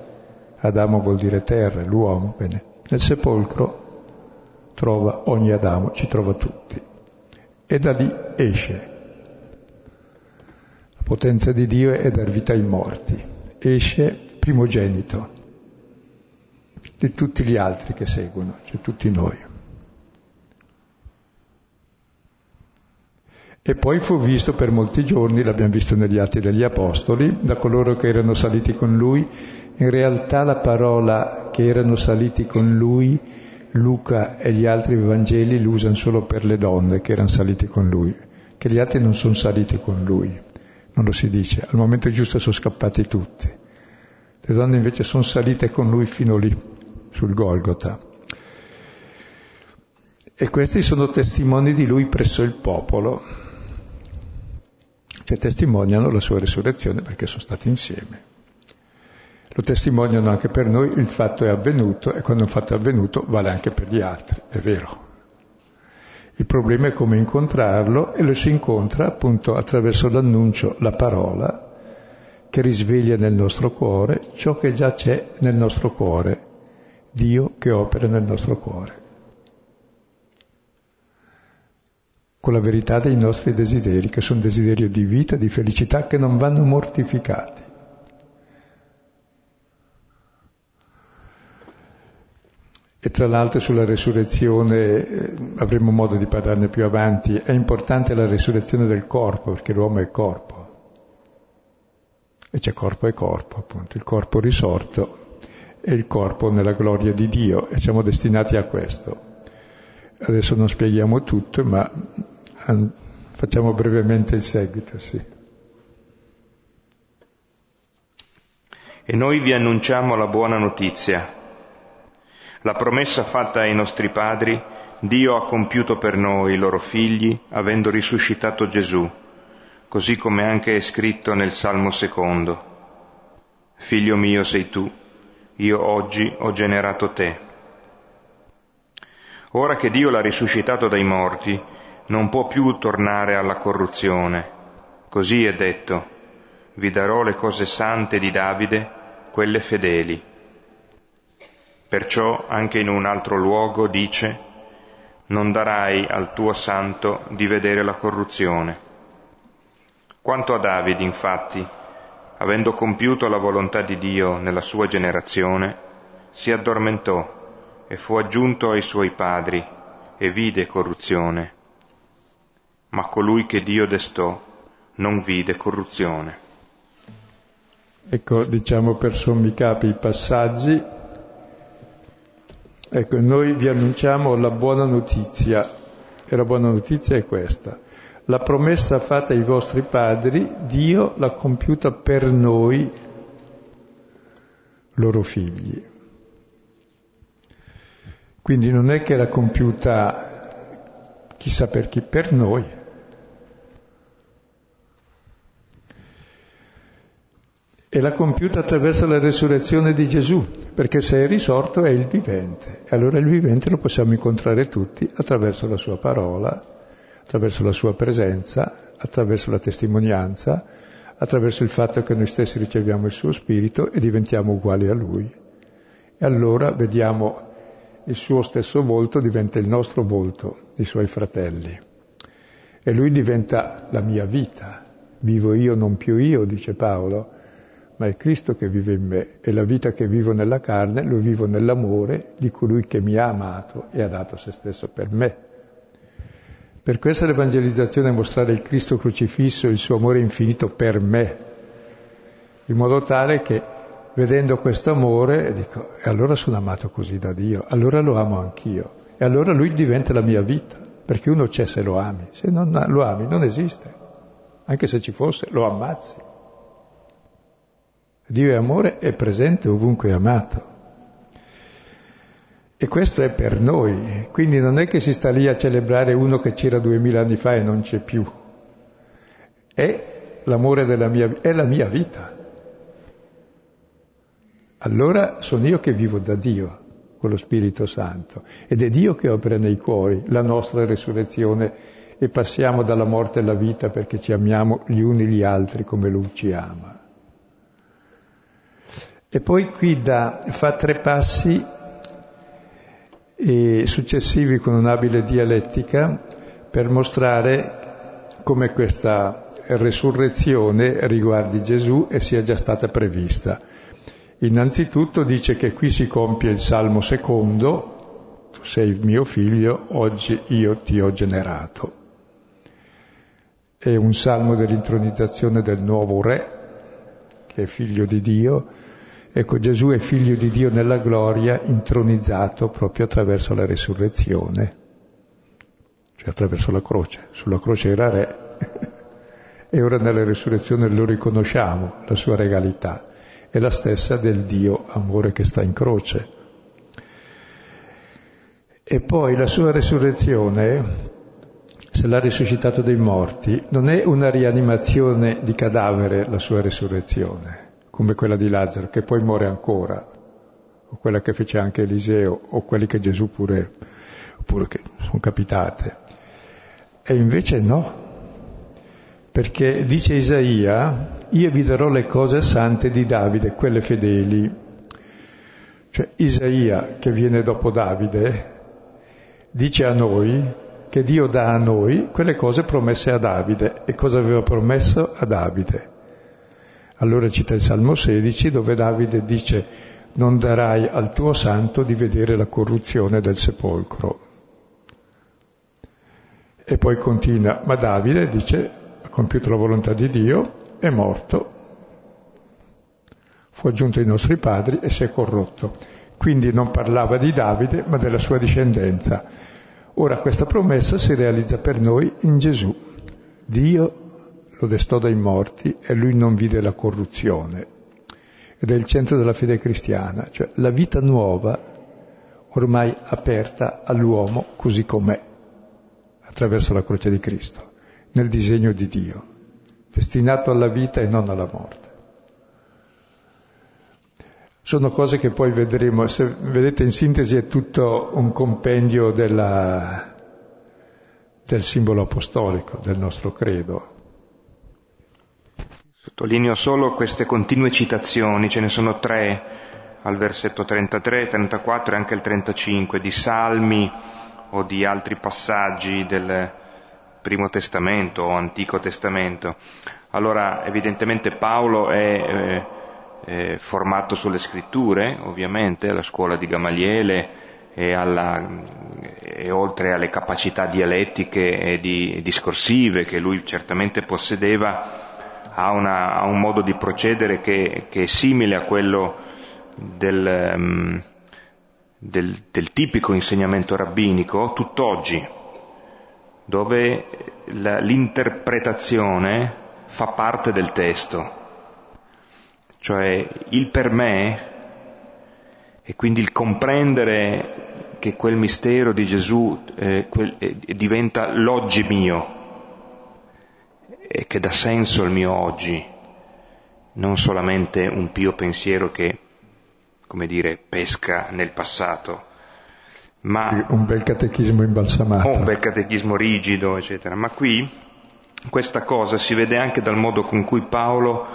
Adamo vuol dire terra, l'uomo. Bene. Nel sepolcro trova ogni Adamo, ci trova tutti. E da lì esce. La potenza di Dio è dar vita ai morti esce primogenito di tutti gli altri che seguono, cioè tutti noi. E poi fu visto per molti giorni, l'abbiamo visto negli Atti degli Apostoli, da coloro che erano saliti con lui. In realtà la parola che erano saliti con lui, Luca e gli altri Vangeli l'usano solo per le donne che erano saliti con lui, che gli altri non sono saliti con lui non lo si dice, al momento giusto sono scappati tutti. Le donne invece sono salite con lui fino lì, sul Golgota. E questi sono testimoni di lui presso il popolo, che testimoniano la sua risurrezione perché sono stati insieme. Lo testimoniano anche per noi, il fatto è avvenuto e quando un fatto è avvenuto vale anche per gli altri, è vero. Il problema è come incontrarlo e lo si incontra appunto attraverso l'annuncio, la parola, che risveglia nel nostro cuore ciò che già c'è nel nostro cuore, Dio che opera nel nostro cuore. Con la verità dei nostri desideri, che sono desideri di vita, di felicità, che non vanno mortificati. E tra l'altro sulla resurrezione eh, avremo modo di parlarne più avanti. È importante la resurrezione del corpo, perché l'uomo è corpo. E c'è corpo e corpo, appunto, il corpo risorto e il corpo nella gloria di Dio, e siamo destinati a questo. Adesso non spieghiamo tutto, ma facciamo brevemente il seguito, sì. E noi vi annunciamo la buona notizia la promessa fatta ai nostri padri, Dio ha compiuto per noi, i loro figli, avendo risuscitato Gesù, così come anche è scritto nel Salmo secondo. Figlio mio sei tu, io oggi ho generato te. Ora che Dio l'ha risuscitato dai morti, non può più tornare alla corruzione. Così è detto, vi darò le cose sante di Davide, quelle fedeli. Perciò anche in un altro luogo dice, non darai al tuo santo di vedere la corruzione. Quanto a Davide, infatti, avendo compiuto la volontà di Dio nella sua generazione, si addormentò e fu aggiunto ai suoi padri e vide corruzione. Ma colui che Dio destò non vide corruzione. Ecco, diciamo per sommi capi i passaggi Ecco, noi vi annunciamo la buona notizia e la buona notizia è questa. La promessa fatta ai vostri padri, Dio l'ha compiuta per noi, loro figli. Quindi non è che l'ha compiuta chissà per chi, per noi. e l'ha compiuta attraverso la resurrezione di Gesù, perché se è risorto è il vivente. E allora il vivente lo possiamo incontrare tutti attraverso la sua parola, attraverso la sua presenza, attraverso la testimonianza, attraverso il fatto che noi stessi riceviamo il suo spirito e diventiamo uguali a lui. E allora vediamo il suo stesso volto diventa il nostro volto, i suoi fratelli. E lui diventa la mia vita. Vivo io, non più io, dice Paolo, ma è Cristo che vive in me e la vita che vivo nella carne lo vivo nell'amore di colui che mi ha amato e ha dato se stesso per me. Per questo l'evangelizzazione è mostrare il Cristo crocifisso, il suo amore infinito per me, in modo tale che vedendo questo amore dico, e allora sono amato così da Dio, allora lo amo anch'io. E allora lui diventa la mia vita, perché uno c'è se lo ami, se non lo ami non esiste, anche se ci fosse lo ammazzi. Dio è amore, è presente ovunque è amato. E questo è per noi, quindi non è che si sta lì a celebrare uno che c'era duemila anni fa e non c'è più. È l'amore della mia vita, è la mia vita. Allora sono io che vivo da Dio con lo Spirito Santo ed è Dio che opera nei cuori la nostra resurrezione e passiamo dalla morte alla vita perché ci amiamo gli uni gli altri come Lui ci ama. E poi qui da, fa tre passi e successivi con un'abile dialettica per mostrare come questa resurrezione riguardi Gesù e sia già stata prevista. Innanzitutto dice che qui si compie il Salmo secondo, tu sei mio figlio, oggi io ti ho generato. È un salmo dell'intronizzazione del nuovo re, che è figlio di Dio. Ecco, Gesù è figlio di Dio nella gloria, intronizzato proprio attraverso la resurrezione, cioè attraverso la croce. Sulla croce era re e ora nella resurrezione lo riconosciamo, la sua regalità è la stessa del Dio amore che sta in croce. E poi la sua resurrezione, se l'ha risuscitato dai morti, non è una rianimazione di cadavere la sua resurrezione, come quella di Lazzaro, che poi muore ancora, o quella che fece anche Eliseo, o quelli che Gesù pure, pure che sono capitate. E invece no, perché dice Isaia, io vi darò le cose sante di Davide, quelle fedeli. Cioè Isaia, che viene dopo Davide, dice a noi che Dio dà a noi quelle cose promesse a Davide. E cosa aveva promesso a Davide? Allora cita il Salmo 16 dove Davide dice non darai al tuo santo di vedere la corruzione del sepolcro. E poi continua, ma Davide dice compiuto la volontà di Dio, è morto, fu aggiunto ai nostri padri e si è corrotto. Quindi non parlava di Davide, ma della sua discendenza. Ora questa promessa si realizza per noi in Gesù. Dio lo destò dai morti e lui non vide la corruzione. Ed è il centro della fede cristiana, cioè la vita nuova ormai aperta all'uomo così com'è, attraverso la croce di Cristo nel disegno di Dio, destinato alla vita e non alla morte. Sono cose che poi vedremo, se vedete in sintesi è tutto un compendio della, del simbolo apostolico, del nostro credo. Sottolineo solo queste continue citazioni, ce ne sono tre al versetto 33, 34 e anche il 35, di salmi o di altri passaggi del, Primo Testamento o Antico Testamento. Allora evidentemente Paolo è eh, eh, formato sulle scritture, ovviamente, alla scuola di Gamaliele e, alla, e oltre alle capacità dialettiche e di, discorsive che lui certamente possedeva, ha, una, ha un modo di procedere che, che, è simile a quello del, um, del, del tipico insegnamento rabbinico tutt'oggi dove la, l'interpretazione fa parte del testo, cioè il per me e quindi il comprendere che quel mistero di Gesù eh, quel, eh, diventa l'oggi mio e che dà senso al mio oggi, non solamente un pio pensiero che, come dire, pesca nel passato, ma un bel catechismo imbalsamato. Un bel catechismo rigido, eccetera. Ma qui questa cosa si vede anche dal modo con cui Paolo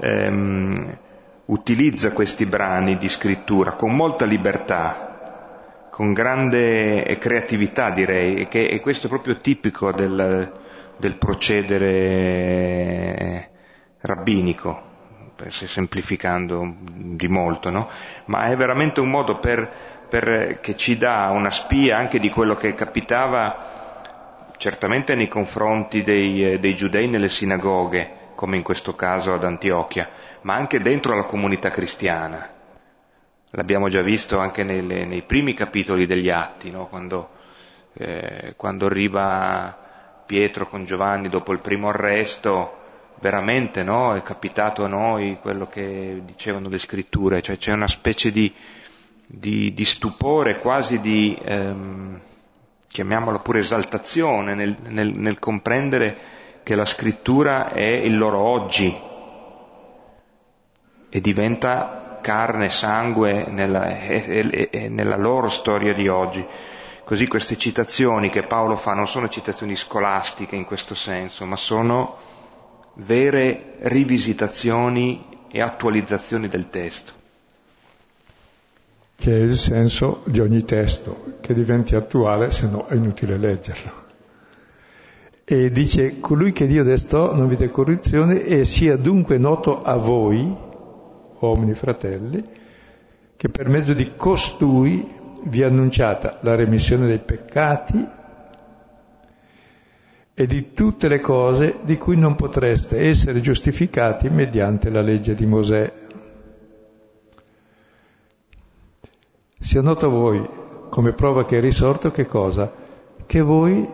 ehm, utilizza questi brani di scrittura con molta libertà, con grande creatività direi, e, che, e questo è proprio tipico del, del procedere rabbinico, semplificando di molto, no? ma è veramente un modo per per, che ci dà una spia anche di quello che capitava certamente nei confronti dei, eh, dei giudei nelle sinagoghe, come in questo caso ad Antiochia, ma anche dentro la comunità cristiana. l'abbiamo già visto anche nelle, nei primi capitoli degli Atti, no? quando, eh, quando arriva Pietro con Giovanni dopo il primo arresto, veramente no? è capitato a noi quello che dicevano le scritture, cioè c'è una specie di, di, di stupore, quasi di, ehm, chiamiamolo pure esaltazione, nel, nel, nel comprendere che la scrittura è il loro oggi e diventa carne, sangue nella, e, e, nella loro storia di oggi. Così queste citazioni che Paolo fa non sono citazioni scolastiche in questo senso, ma sono vere rivisitazioni e attualizzazioni del testo. Che è il senso di ogni testo, che diventi attuale, se no è inutile leggerlo. E dice, colui che Dio destò non vide corruzione e sia dunque noto a voi, uomini fratelli, che per mezzo di costui vi è annunciata la remissione dei peccati e di tutte le cose di cui non potreste essere giustificati mediante la legge di Mosè. Sia noto a voi, come prova che è risorto, che cosa? Che voi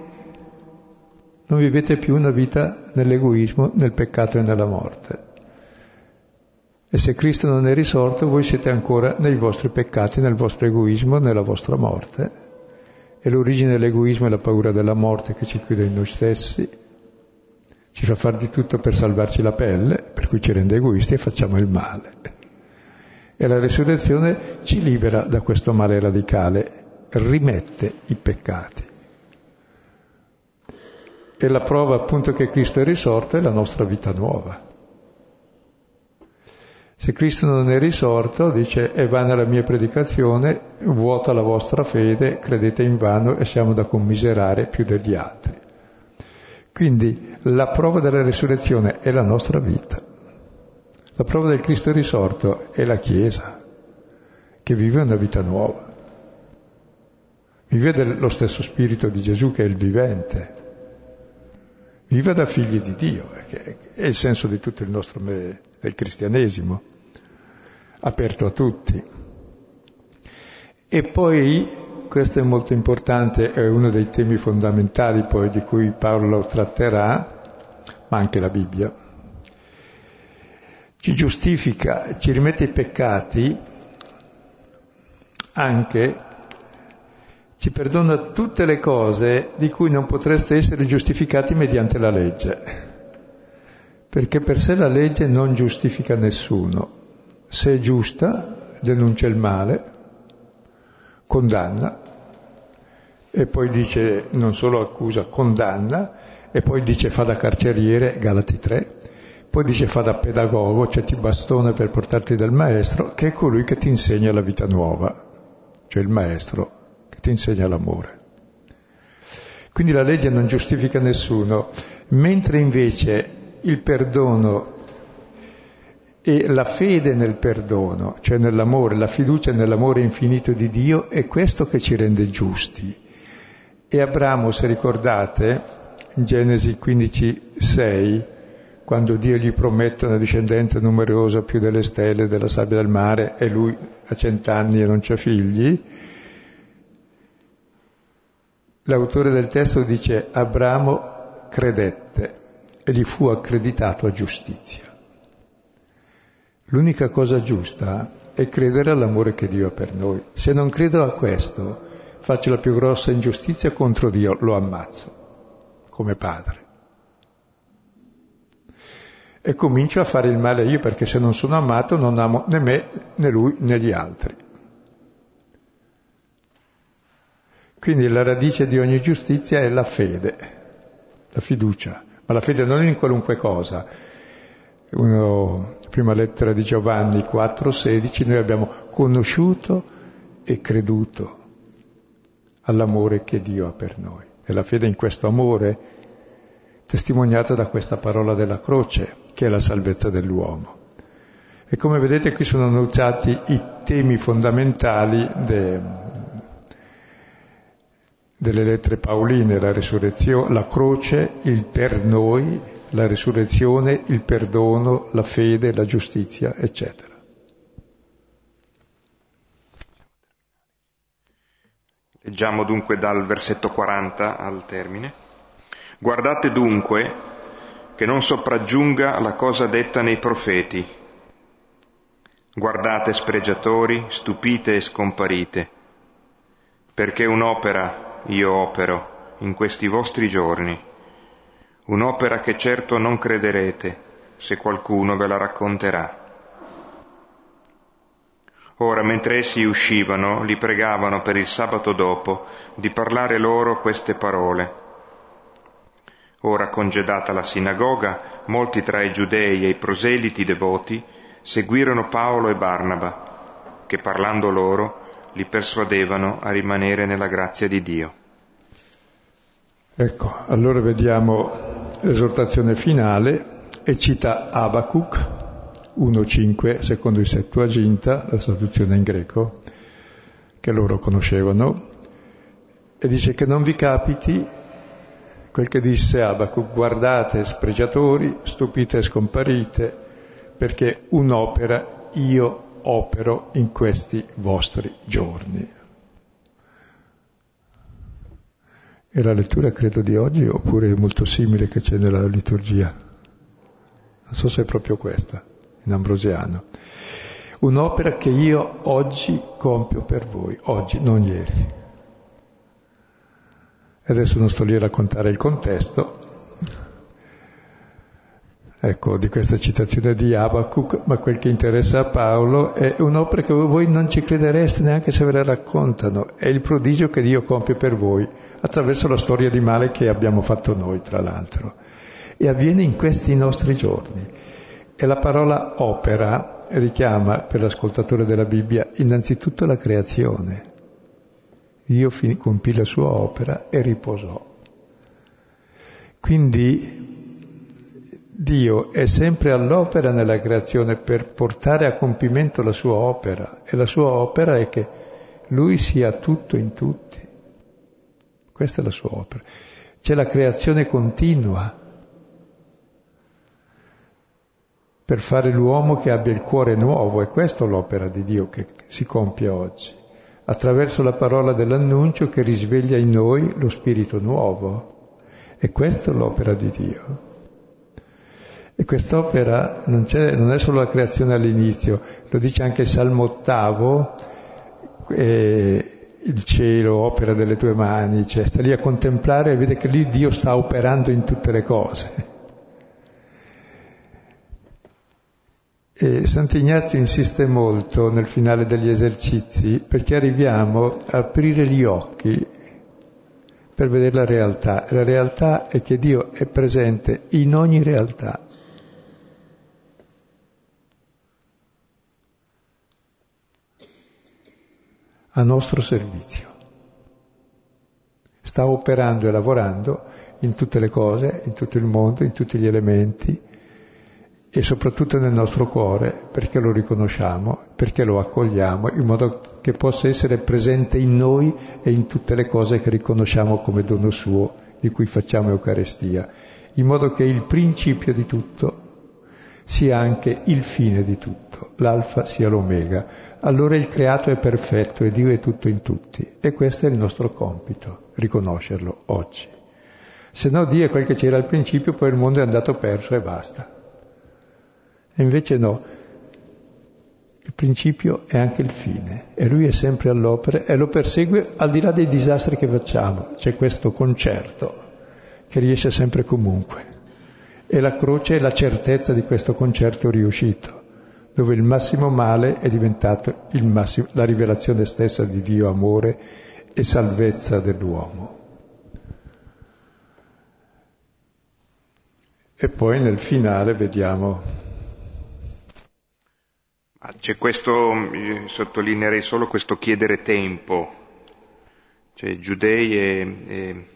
non vivete più una vita nell'egoismo, nel peccato e nella morte. E se Cristo non è risorto, voi siete ancora nei vostri peccati, nel vostro egoismo, nella vostra morte. E l'origine dell'egoismo è la paura della morte che ci chiude in noi stessi, ci fa fare di tutto per salvarci la pelle, per cui ci rende egoisti e facciamo il male. E la resurrezione ci libera da questo male radicale, rimette i peccati. E la prova appunto che Cristo è risorto è la nostra vita nuova. Se Cristo non è risorto, dice, è vana la mia predicazione, vuota la vostra fede, credete in vano e siamo da commiserare più degli altri. Quindi la prova della resurrezione è la nostra vita. La prova del Cristo risorto è la Chiesa, che vive una vita nuova. Vive dello stesso spirito di Gesù che è il vivente. Vive da figli di Dio, che è il senso di tutto il nostro del cristianesimo aperto a tutti. E poi, questo è molto importante, è uno dei temi fondamentali poi di cui Paolo tratterà, ma anche la Bibbia, ci giustifica, ci rimette i peccati, anche ci perdona tutte le cose di cui non potreste essere giustificati mediante la legge, perché per sé la legge non giustifica nessuno, se è giusta, denuncia il male, condanna, e poi dice, non solo accusa, condanna, e poi dice fa da carceriere, Galati 3, poi dice fa da pedagogo, cioè ti bastone per portarti dal maestro, che è colui che ti insegna la vita nuova, cioè il maestro che ti insegna l'amore. Quindi la legge non giustifica nessuno, mentre invece il perdono e la fede nel perdono, cioè nell'amore, la fiducia nell'amore infinito di Dio, è questo che ci rende giusti. E Abramo, se ricordate, in Genesi 15, 6, quando Dio gli promette una discendenza numerosa più delle stelle, della sabbia del mare, e lui ha cent'anni e non c'ha figli, l'autore del testo dice Abramo credette e gli fu accreditato a giustizia. L'unica cosa giusta è credere all'amore che Dio ha per noi. Se non credo a questo, faccio la più grossa ingiustizia contro Dio, lo ammazzo come padre. E comincio a fare il male io perché se non sono amato non amo né me, né lui, né gli altri. Quindi la radice di ogni giustizia è la fede, la fiducia, ma la fede non in qualunque cosa. Uno prima lettera di Giovanni 4,16, noi abbiamo conosciuto e creduto all'amore che Dio ha per noi. E la fede in questo amore testimoniata da questa parola della croce, che è la salvezza dell'uomo. E come vedete qui sono annunciati i temi fondamentali de, delle lettere paoline, la resurrezione, la croce, il per noi, la risurrezione, il perdono, la fede, la giustizia, eccetera. Leggiamo dunque dal versetto 40 al termine. Guardate dunque che non sopraggiunga la cosa detta nei profeti. Guardate spregiatori, stupite e scomparite, perché un'opera io opero in questi vostri giorni, un'opera che certo non crederete se qualcuno ve la racconterà. Ora, mentre essi uscivano, li pregavano per il sabato dopo di parlare loro queste parole. Ora, congedata la sinagoga, molti tra i giudei e i proseliti devoti seguirono Paolo e Barnaba, che parlando loro li persuadevano a rimanere nella grazia di Dio. Ecco, allora vediamo l'esortazione finale e cita Abacuc, 1.5 secondo il Settuaginta, la traduzione in greco, che loro conoscevano, e dice che non vi capiti quel che disse Abacuc, guardate spregiatori, stupite e scomparite, perché un'opera io opero in questi vostri giorni. È la lettura credo di oggi oppure molto simile che c'è nella liturgia? Non so se è proprio questa in ambrosiano. Un'opera che io oggi compio per voi, oggi, non ieri. Adesso non sto lì a raccontare il contesto, ecco, di questa citazione di Abacuc, ma quel che interessa a Paolo è un'opera che voi non ci credereste neanche se ve la raccontano, è il prodigio che Dio compie per voi, attraverso la storia di male che abbiamo fatto noi, tra l'altro. E avviene in questi nostri giorni. E la parola opera richiama per l'ascoltatore della Bibbia innanzitutto la creazione. Dio compì la sua opera e riposò. Quindi Dio è sempre all'opera nella creazione per portare a compimento la sua opera e la sua opera è che Lui sia tutto in tutti. Questa è la sua opera. C'è la creazione continua per fare l'uomo che abbia il cuore nuovo. È questa l'opera di Dio che si compie oggi, attraverso la parola dell'annuncio che risveglia in noi lo spirito nuovo. E questa è l'opera di Dio. E quest'opera non, non, è solo la creazione all'inizio, lo dice anche il Salmo ottavo, il cielo, opera delle tue mani, cioè sta lì a contemplare e vede che lì Dio sta operando in tutte le cose. E Sant'Ignazio insiste molto nel finale degli esercizi perché arriviamo a aprire gli occhi per vedere la realtà. La realtà è che Dio è presente in ogni realtà. A nostro servizio. Sta operando e lavorando in tutte le cose, in tutto il mondo, in tutti gli elementi e soprattutto nel nostro cuore perché lo riconosciamo, perché lo accogliamo, in modo che possa essere presente in noi e in tutte le cose che riconosciamo come dono suo, di cui facciamo Eucaristia, in modo che il principio di tutto sia anche il fine di tutto, l'alfa sia l'omega. Allora il creato è perfetto e Dio è tutto in tutti e questo è il nostro compito, riconoscerlo oggi. Se no Dio è quel che c'era al principio, poi il mondo è andato perso e basta. E invece no, il principio è anche il fine e lui è sempre all'opera e lo persegue al di là dei disastri che facciamo. C'è questo concerto che riesce sempre comunque e la croce è la certezza di questo concerto riuscito, dove il massimo male è diventato massimo, la rivelazione stessa di Dio amore e salvezza dell'uomo. E poi nel finale vediamo. C'è questo, sottolineerei solo questo chiedere tempo, cioè i giudei e, e,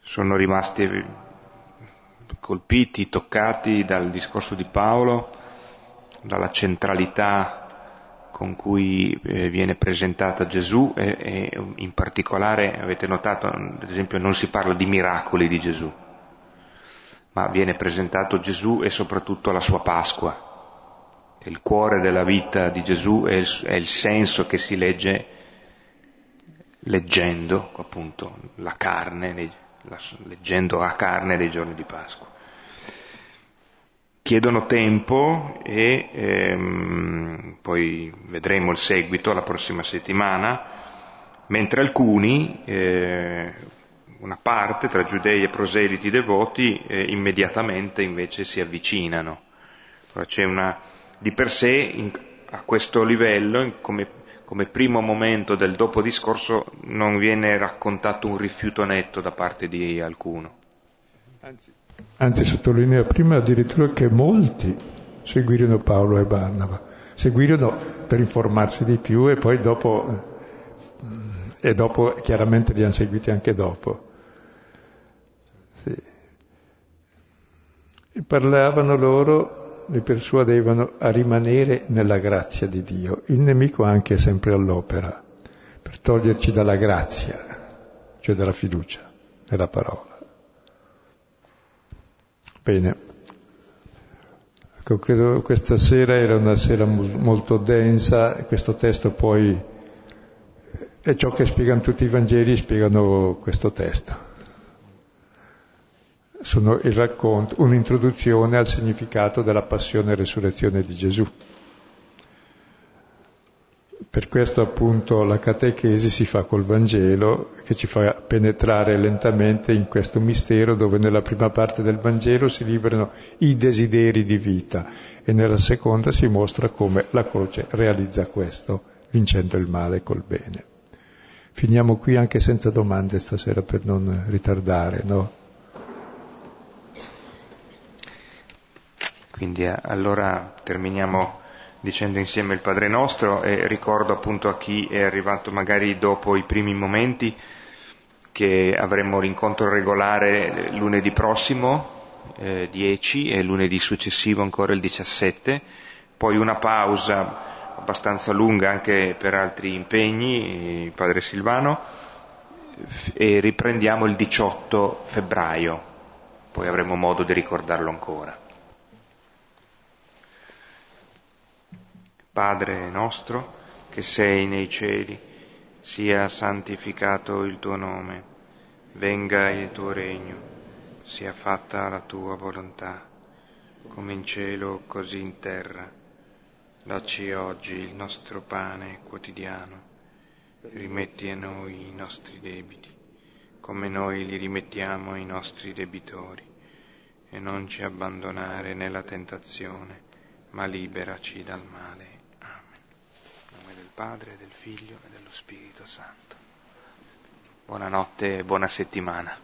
sono rimasti colpiti, toccati dal discorso di Paolo, dalla centralità con cui eh, viene presentata Gesù e, e, in particolare avete notato, ad esempio, non si parla di miracoli di Gesù, ma viene presentato Gesù e soprattutto la sua Pasqua, il cuore della vita di Gesù è il, è il senso che si legge leggendo appunto la carne, leggendo la carne dei giorni di Pasqua. Chiedono tempo e ehm, poi vedremo il seguito la prossima settimana, mentre alcuni, eh, una parte tra giudei e proseliti devoti, eh, immediatamente invece si avvicinano. Allora c'è una, di per sé in, a questo livello, come come primo momento del dopo discorso non viene raccontato un rifiuto netto da parte di alcuno. Anzi, anzi sottolinea prima addirittura che molti seguirono Paolo e Barnaba, seguirono per informarsi di più e poi dopo, e dopo chiaramente li hanno seguiti anche dopo. Sì. E parlavano loro li persuadevano a rimanere nella grazia di Dio. Il nemico anche è sempre all'opera per toglierci dalla grazia, cioè dalla fiducia nella parola. Bene, ecco, credo questa sera era una sera molto densa, questo testo poi è ciò che spiegano tutti i Vangeli, spiegano questo testo sono il racconto, un'introduzione al significato della passione e resurrezione di Gesù. Per questo appunto la catechesi si fa col Vangelo che ci fa penetrare lentamente in questo mistero dove nella prima parte del Vangelo si liberano i desideri di vita e nella seconda si mostra come la croce realizza questo, vincendo il male col bene. Finiamo qui anche senza domande stasera per non ritardare, no? Quindi eh, allora terminiamo dicendo insieme il Padre nostro e ricordo appunto a chi è arrivato magari dopo i primi momenti che avremo l'incontro regolare lunedì prossimo, eh, 10, e lunedì successivo ancora il 17, poi una pausa abbastanza lunga anche per altri impegni, il Padre Silvano, e riprendiamo il 18 febbraio, poi avremo modo di ricordarlo ancora. Padre nostro che sei nei cieli, sia santificato il tuo nome, venga il tuo regno, sia fatta la tua volontà, come in cielo così in terra. Dacci oggi il nostro pane quotidiano, rimetti a noi i nostri debiti, come noi li rimettiamo ai nostri debitori, e non ci abbandonare nella tentazione, ma liberaci dal male. Padre, del Figlio e dello Spirito Santo. Buonanotte e buona settimana.